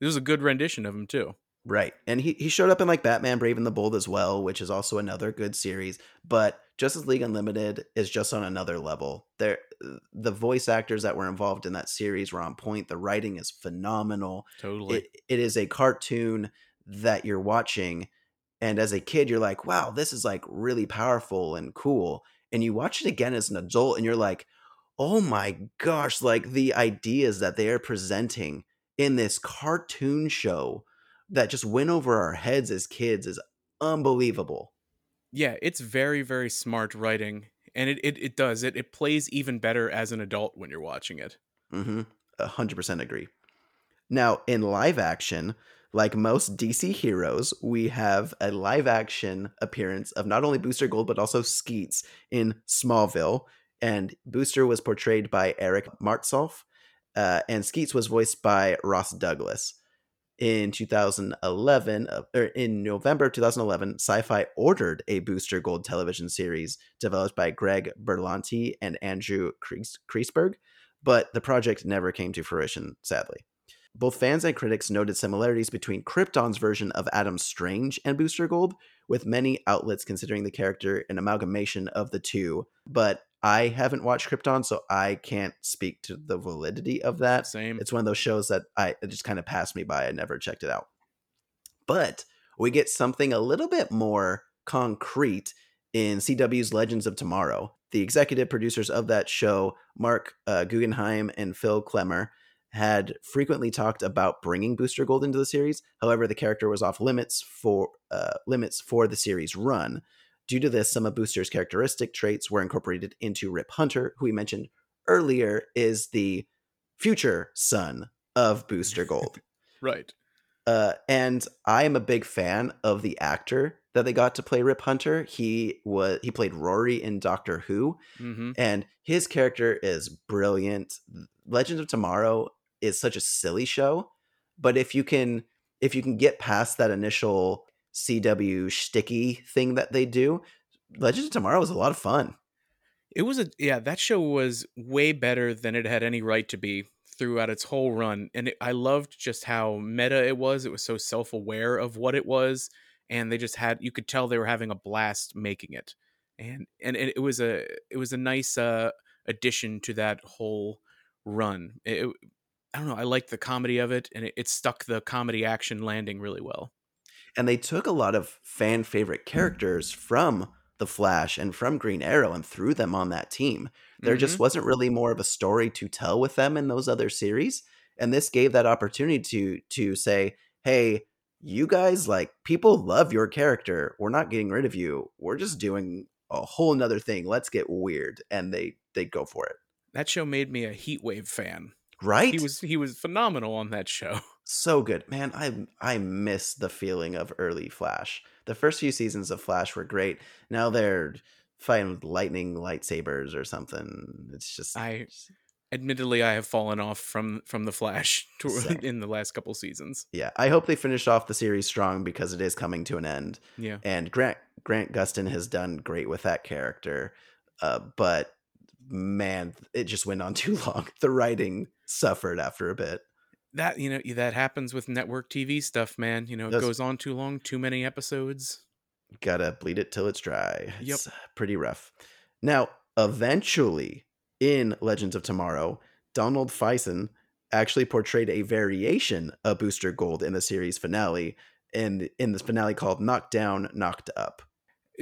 It was a good rendition of him too. Right. And he, he showed up in like Batman Brave and the Bold as well, which is also another good series. But Justice League Unlimited is just on another level. There the voice actors that were involved in that series were on point. The writing is phenomenal. Totally. It, it is a cartoon that you're watching and as a kid you're like, "Wow, this is like really powerful and cool." And you watch it again as an adult and you're like, "Oh my gosh, like the ideas that they are presenting in this cartoon show that just went over our heads as kids is unbelievable. Yeah, it's very, very smart writing. And it, it, it does. It, it plays even better as an adult when you're watching it. Mm-hmm. 100% agree. Now, in live action, like most DC heroes, we have a live action appearance of not only Booster Gold, but also Skeets in Smallville. And Booster was portrayed by Eric Martsolf, uh, and Skeets was voiced by Ross Douglas in 2011 uh, or in november 2011 sci-fi ordered a booster gold television series developed by greg berlanti and andrew kreisberg but the project never came to fruition sadly both fans and critics noted similarities between krypton's version of adam strange and booster gold with many outlets considering the character an amalgamation of the two but I haven't watched Krypton, so I can't speak to the validity of that. Same. It's one of those shows that I it just kind of passed me by. I never checked it out. But we get something a little bit more concrete in CW's Legends of Tomorrow. The executive producers of that show, Mark uh, Guggenheim and Phil Klemmer, had frequently talked about bringing Booster Gold into the series. However, the character was off limits for uh, limits for the series run. Due to this, some of Booster's characteristic traits were incorporated into Rip Hunter, who we mentioned earlier is the future son of Booster Gold. <laughs> right. Uh, and I am a big fan of the actor that they got to play Rip Hunter. He was he played Rory in Doctor Who, mm-hmm. and his character is brilliant. Legends of Tomorrow is such a silly show, but if you can if you can get past that initial CW sticky thing that they do. Legends of Tomorrow was a lot of fun. It was a yeah, that show was way better than it had any right to be throughout its whole run, and it, I loved just how meta it was. It was so self aware of what it was, and they just had you could tell they were having a blast making it, and and it, was a it was a nice uh, addition to that whole run. It, I don't know, I liked the comedy of it, and it, it stuck the comedy action landing really well and they took a lot of fan favorite characters from the Flash and from Green Arrow and threw them on that team. There mm-hmm. just wasn't really more of a story to tell with them in those other series, and this gave that opportunity to to say, "Hey, you guys like people love your character. We're not getting rid of you. We're just doing a whole nother thing. Let's get weird." And they they go for it. That show made me a Heatwave fan. Right? He was he was phenomenal on that show. <laughs> so good. Man i i miss the feeling of early flash. The first few seasons of flash were great. Now they're fighting with lightning lightsabers or something. It's just i admittedly i have fallen off from from the flash <laughs> to, in the last couple seasons. Yeah i hope they finish off the series strong because it is coming to an end. Yeah. And grant grant gustin has done great with that character uh, but man it just went on <laughs> too long the writing suffered after a bit that you know that happens with network TV stuff, man. You know, it goes on too long, too many episodes. Gotta bleed it till it's dry. Yep. It's uh, pretty rough. Now, eventually, in Legends of Tomorrow, Donald Faison actually portrayed a variation of Booster Gold in the series finale, and in this finale called Knocked Down, Knocked Up.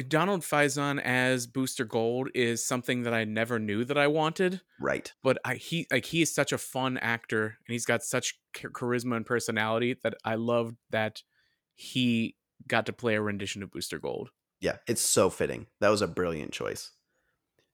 Donald Faison as Booster Gold is something that I never knew that I wanted. Right. But I he like he is such a fun actor and he's got such charisma and personality that I loved that he got to play a rendition of Booster Gold. Yeah, it's so fitting. That was a brilliant choice.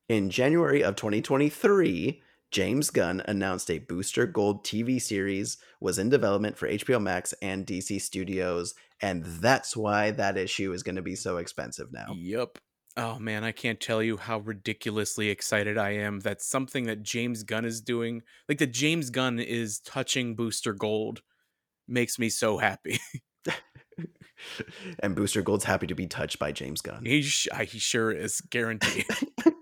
In January of 2023, James Gunn announced a Booster Gold TV series was in development for HBO Max and DC Studios, and that's why that issue is going to be so expensive now. Yep. Oh man, I can't tell you how ridiculously excited I am that something that James Gunn is doing, like that James Gunn is touching Booster Gold, makes me so happy. <laughs> <laughs> and Booster Gold's happy to be touched by James Gunn. he, sh- he sure is guaranteed. <laughs>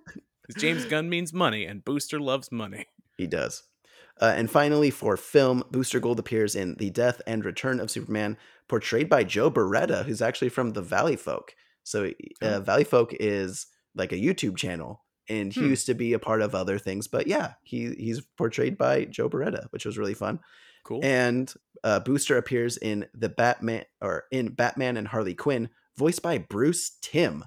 James Gunn means money, and Booster loves money. <laughs> He does. Uh, and finally, for film, Booster Gold appears in The Death and Return of Superman, portrayed by Joe Bereta, who's actually from the Valley Folk. So, uh, Oh. Valley Folk is like a YouTube channel, and he Hmm. used to be a part of other things. But yeah, he he's portrayed by Joe Bereta, which was really fun. Cool. And uh, Booster appears in the Batman or in Batman and Harley Quinn, voiced by Bruce Timm.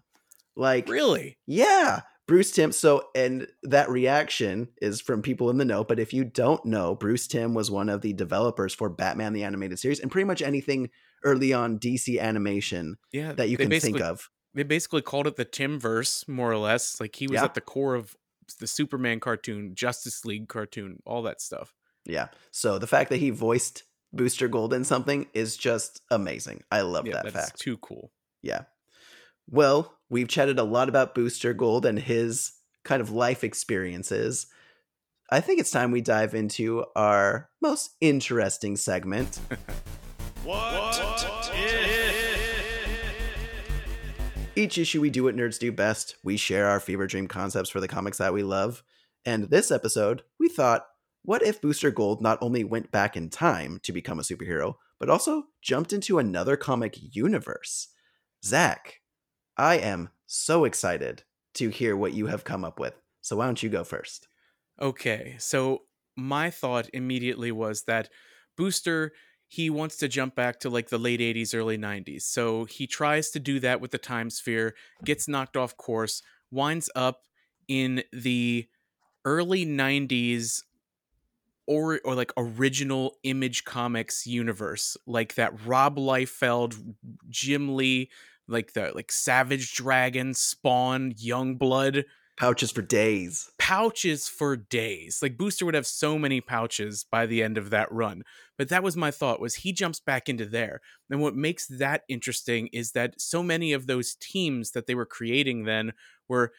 Like, really? yeah, Bruce Timm. So, and that reaction is from people in the know. But if you don't know, Bruce Timm was one of the developers for Batman the Animated Series and pretty much anything early on DC animation Yeah. that you can think of. They basically called it the Timmverse, more or less. Like he was Yeah. at the core of the Superman cartoon, Justice League cartoon, all that stuff. Yeah. So the fact that he voiced Booster Gold in something is just amazing. I love yeah, that fact. too cool. Yeah. Well, we've chatted a lot about Booster Gold and his kind of life experiences. I think it's time we dive into our most interesting segment. <laughs> What, if? Each issue we do what nerds do best. We share our fever dream concepts for the comics that we love. And this episode, we thought, what if Booster Gold not only went back in time to become a superhero, but also jumped into another comic universe? Zach, I am so excited to hear what you have come up with. So why don't you go first? Okay, so my thought immediately was that Booster he wants to jump back to like the late 80s early 90s. So he tries to do that with the time sphere, gets knocked off course, winds up in the early 90s or or like original image comics universe like that Rob Liefeld, Jim Lee, like the like Savage Dragon, Spawn, Young Blood. Pouches for days. pouches for days. Like Booster would have so many pouches by the end of that run. But that was my thought was he jumps back into there. And what makes that interesting is that so many of those teams that they were creating then were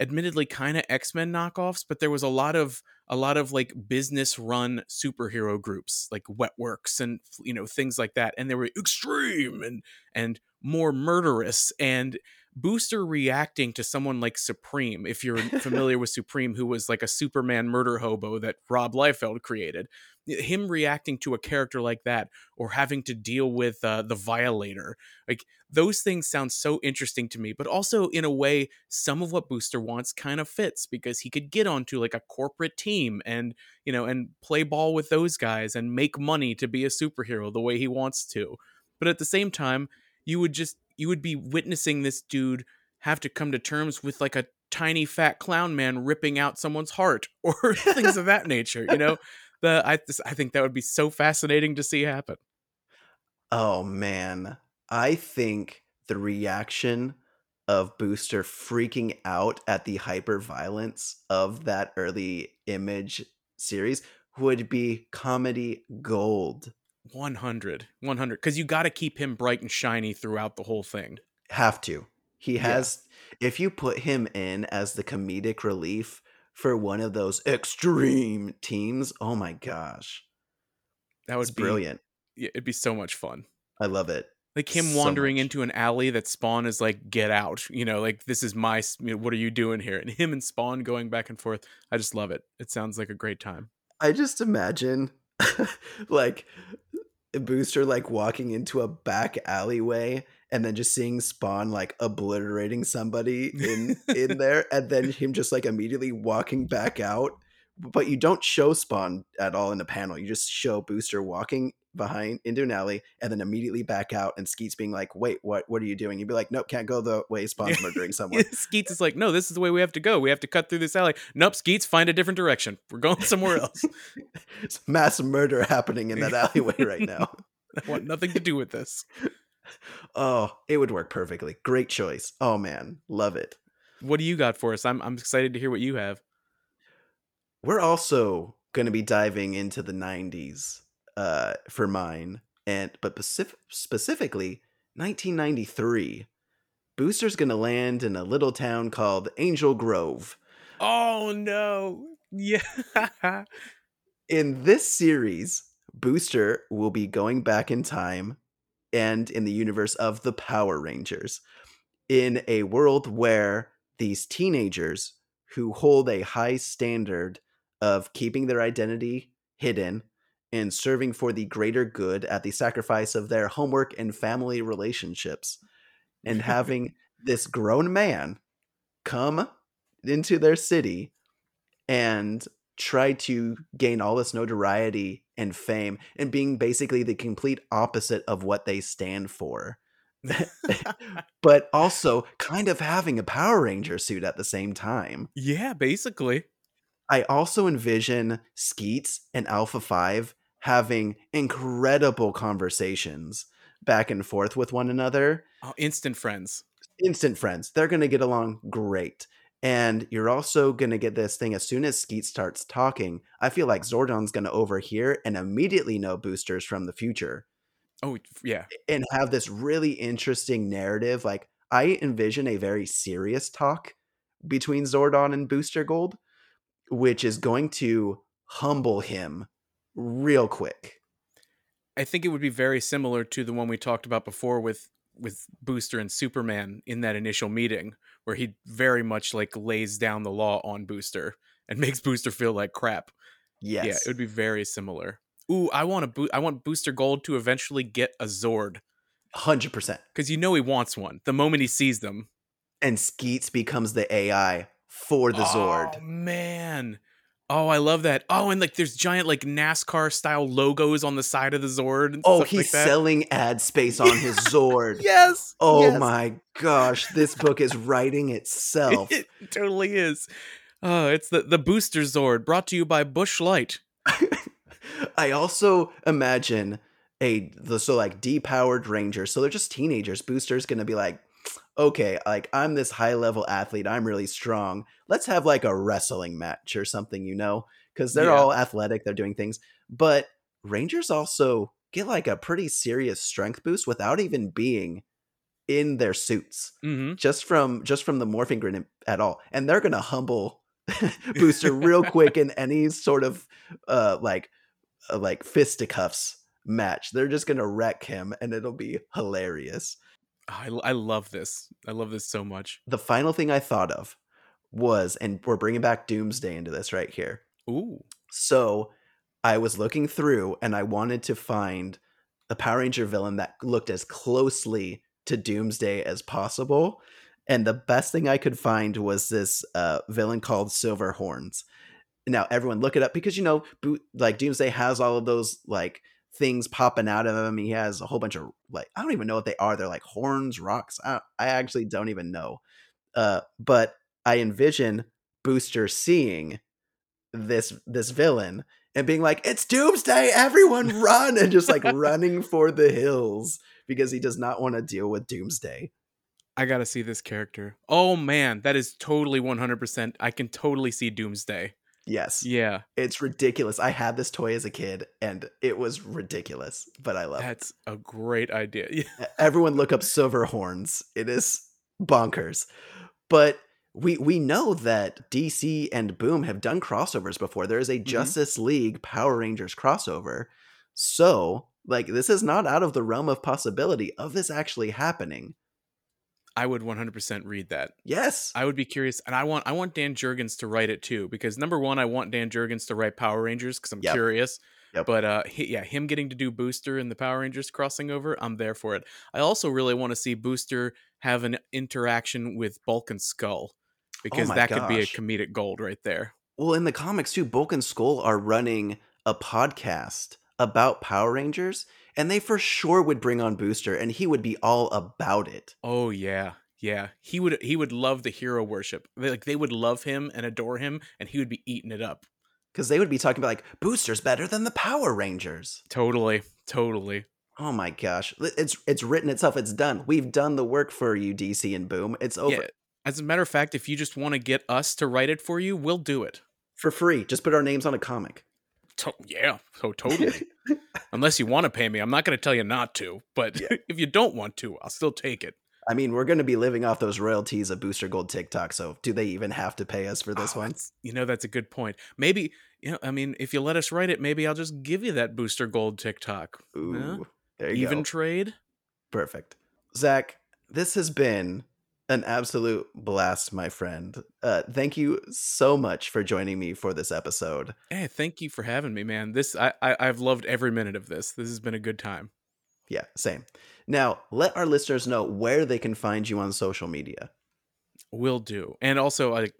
admittedly kind of X-Men knockoffs, but there was a lot of a lot of like business run superhero groups like Wetworks and you know things like that and they were extreme and and more murderous and Booster reacting to someone like Supreme, if you're <laughs> familiar with Supreme, who was like a Superman murder hobo that Rob Liefeld created, him reacting to a character like that or having to deal with uh, the Violator, like those things sound so interesting to me. But also, in a way, some of what Booster wants kind of fits because he could get onto like a corporate team and you know and play ball with those guys and make money to be a superhero the way he wants to. But at the same time, you would just you would be witnessing this dude have to come to terms with like a tiny fat clown man ripping out someone's heart <laughs> or things of that nature you know? The I, I think that would be so fascinating to see happen. Oh man, I think the reaction of Booster freaking out at the hyper violence of that early image series would be comedy gold. 100 100 because you got to keep him bright and shiny throughout the whole thing Have to. He Yeah. has if you put him in as the comedic relief for one of those extreme teams, oh my gosh. that would be brilliant. yeah, it'd be so much fun I love it. like him So wandering much. into an alley that spawn is like get out you know like this is my you know, what are you doing here and him and spawn going back and forth i just love it it sounds like a great time I just imagine <laughs> like Booster like walking into a back alleyway and then just seeing Spawn like obliterating somebody in <laughs> in there and then him just like immediately walking back out. But you don't show Spawn at all in the panel. You just show Booster walking behind into an alley and then immediately back out and Skeets being like, "Wait, what what are you doing?" You'd be like, "Nope, can't go the way Spawn's murdering <laughs> someone." Skeets is like, no, this is the way we have to go. We have to cut through this alley. Nope, Skeets, find a different direction. We're going somewhere else. <laughs> It's mass murder happening in that alleyway right now. <laughs> I want nothing to do with this. Oh, it would work perfectly. Great choice. Oh man, love it. What do you got for us? I'm I'm excited to hear what you have. we're also going to be diving into the 90s uh, for mine, and but specific, specifically 1993. Booster's to land in a little town called Angel Grove. Oh no. Yeah. In this series, Booster will be going back in time and in the universe of the Power Rangers in a world where these teenagers who hold a high standard of keeping their identity hidden and serving for the greater good at the sacrifice of their homework and family relationships and <laughs> having this grown man come into their city and try to gain all this notoriety and fame and being basically the complete opposite of what they stand for <laughs> <laughs> but also kind of having a power ranger suit at the same time yeah, basically. I also envision Skeets and Alpha 5 having incredible conversations back and forth with one another. Oh, instant friends. Instant friends. They're going to get along great. And you're also going to get this thing as soon as Skeet starts talking. I feel like Zordon's going to overhear and immediately know boosters from the future Oh yeah. and have this really interesting narrative. Like, I envision a very serious talk between Zordon and Booster Gold, which is going to humble him real quick. I think it would be very similar to the one we talked about before with with Booster and Superman in that initial meeting where he very much like lays down the law on Booster and <laughs> makes Booster feel like crap. Yes. Yeah, it would be very similar. Ooh, I want a bo- I want Booster Gold to eventually get a Zord 100%. because you know he wants one the moment he sees them. And Skeets becomes the AI for the Zord. Oh man. Oh, I love that. Oh, and like there's giant like NASCAR style logos on the side of the Zord. And Oh, stuff he's like that. selling ad space on his <laughs> Zord. Yes. Oh yes. my gosh, this book is writing itself. <laughs> It totally is. Oh, it's the the Booster Zord brought to you by Busch Light. <laughs> I also imagine a the so like depowered ranger. So they're just teenagers. Booster's gonna be like, okay, like I'm this high level athlete. I'm really strong. Let's have like a wrestling match or something, you know, because they're Yeah. all athletic. They're doing things, but rangers also get like a pretty serious strength boost without even being in their suits Mm-hmm. just from just from the morphing grid at all and they're gonna humble <laughs> <laughs> booster real quick in any sort of uh like uh, like fisticuffs match they're just gonna wreck him and it'll be hilarious I, I love this. I love this so much. the final thing i thought of was and we're bringing back doomsday into this right here Ooh. so i was looking through and i wanted to find a power ranger villain that looked as closely to doomsday as possible and the best thing i could find was this uh, villain called silver horns now everyone look it up because you know like doomsday has all of those like things popping out of him he has a whole bunch of like i don't even know what they are they're like horns rocks i, I actually don't even know uh, but i envision booster seeing this this villain and being like it's doomsday everyone <laughs> run and just like running for the hills because he does not want to deal with doomsday I gotta see this character. Oh man, that is totally 100%. I can totally see Doomsday. Yes. Yeah, it's ridiculous. I had this toy as a kid and it was ridiculous but i love it. That's a great idea. <laughs> Everyone look up silver horns. It is bonkers. But we we know that dc and boom have done crossovers before. There is a mm-hmm. justice league power rangers crossover. So like this is not out of the realm of possibility of this actually happening I would 100% read that. yes I would be curious, and I want I want Dan Jurgens to write it too because number one, I want Dan Jurgens to write Power Rangers because I'm Yep. curious. Yep. But uh, he, yeah, him getting to do Booster and the Power Rangers crossing over, I'm there for it. I also really want to see Booster have an interaction with Bulk and Skull because my that could be a comedic gold right there. well in the comics too bulk and skull are running a podcast about power rangers and they for sure would bring on booster and he would be all about it Oh yeah, yeah. He would he would love the hero worship. They, like they would love him and adore him, and he would be eating it up. because they would be talking about like booster's better than the power rangers Totally, totally. Oh my gosh. It's it's written itself. It's done. We've done the work for you, DC and Boom. It's over. Yeah. As a matter of fact, if you just want to get us to write it for you, we'll do it. for free. Just put our names on a comic. To- yeah, so totally. <laughs> Unless you want to pay me, I'm not going to tell you not to. But Yeah. <laughs> if you don't want to, I'll still take it. I mean, we're going to be living off those royalties of Booster Gold TikTok. So, do they even have to pay us for this Oh, one? You know, that's a good point. Maybe, you know, I mean, if you let us write it, maybe I'll just give you that booster gold TikTok. Ooh, Huh? there you go. Even go. trade? Perfect. Zach, this has been an absolute blast, my friend. Uh, thank you so much for joining me for this episode. Hey, thank you for having me, man. This I, I I've loved every minute of this. This has been a good time. Yeah, same. Now, let our listeners know where they can find you on social media. Will do. And also I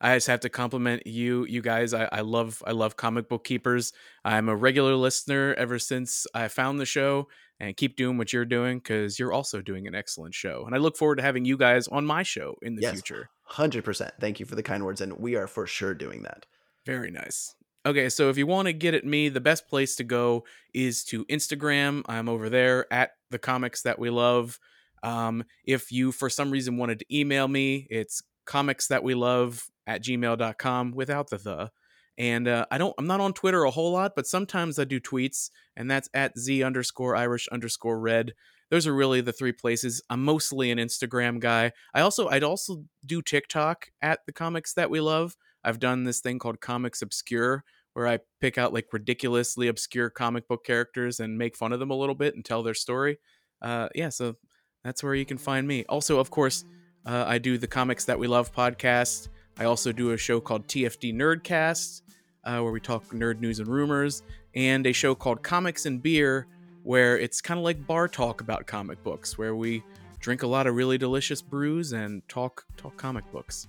I just have to compliment you you guys. I, I love I love comic book keepers. I'm a regular listener ever since I found the show and keep doing what you're doing because you're also doing an excellent show. And I look forward to having you guys on my show in the Yes. future. 100%. Thank you for the kind words, and we are for sure doing that. Very nice. Okay, so if you want to get at me, the best place to go is to Instagram. I'm over there at the comics that we love. Um, if you, for some reason, wanted to email me, it's comics that we love at gmail.com without the the. And uh, I don't, I'm not on Twitter a whole lot, but sometimes I do tweets, and that's at z underscore Irish underscore red. Those are really the three places. I'm mostly an Instagram guy. I also, I'd also do TikTok at the comics that we love. I've done this thing called Comics Obscure, where I pick out like ridiculously obscure comic book characters and make fun of them a little bit and tell their story. Uh, yeah, so that's where you can find me. Also, of course, uh, I do the Comics That We Love podcast. I also do a show called TFD Nerdcast, uh, where we talk nerd news and rumors, and a show called Comics and Beer, where it's kind of like bar talk about comic books, where we drink a lot of really delicious brews and talk talk comic books.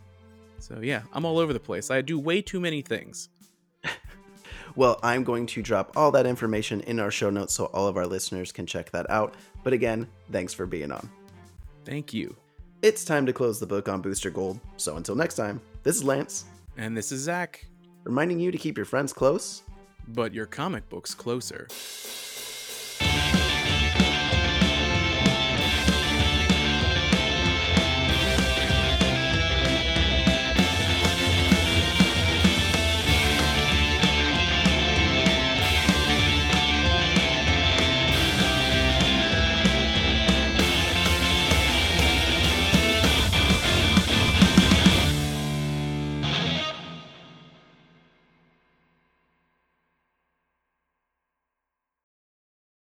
So yeah, I'm all over the place. I do way too many things. <laughs> Well, I'm going to drop all that information in our show notes so all of our listeners can check that out. But again, thanks for being on. Thank you. It's time to close the book on Booster Gold. So until next time, this is Lance, And this is Zach, reminding you to keep your friends close but your comic books closer.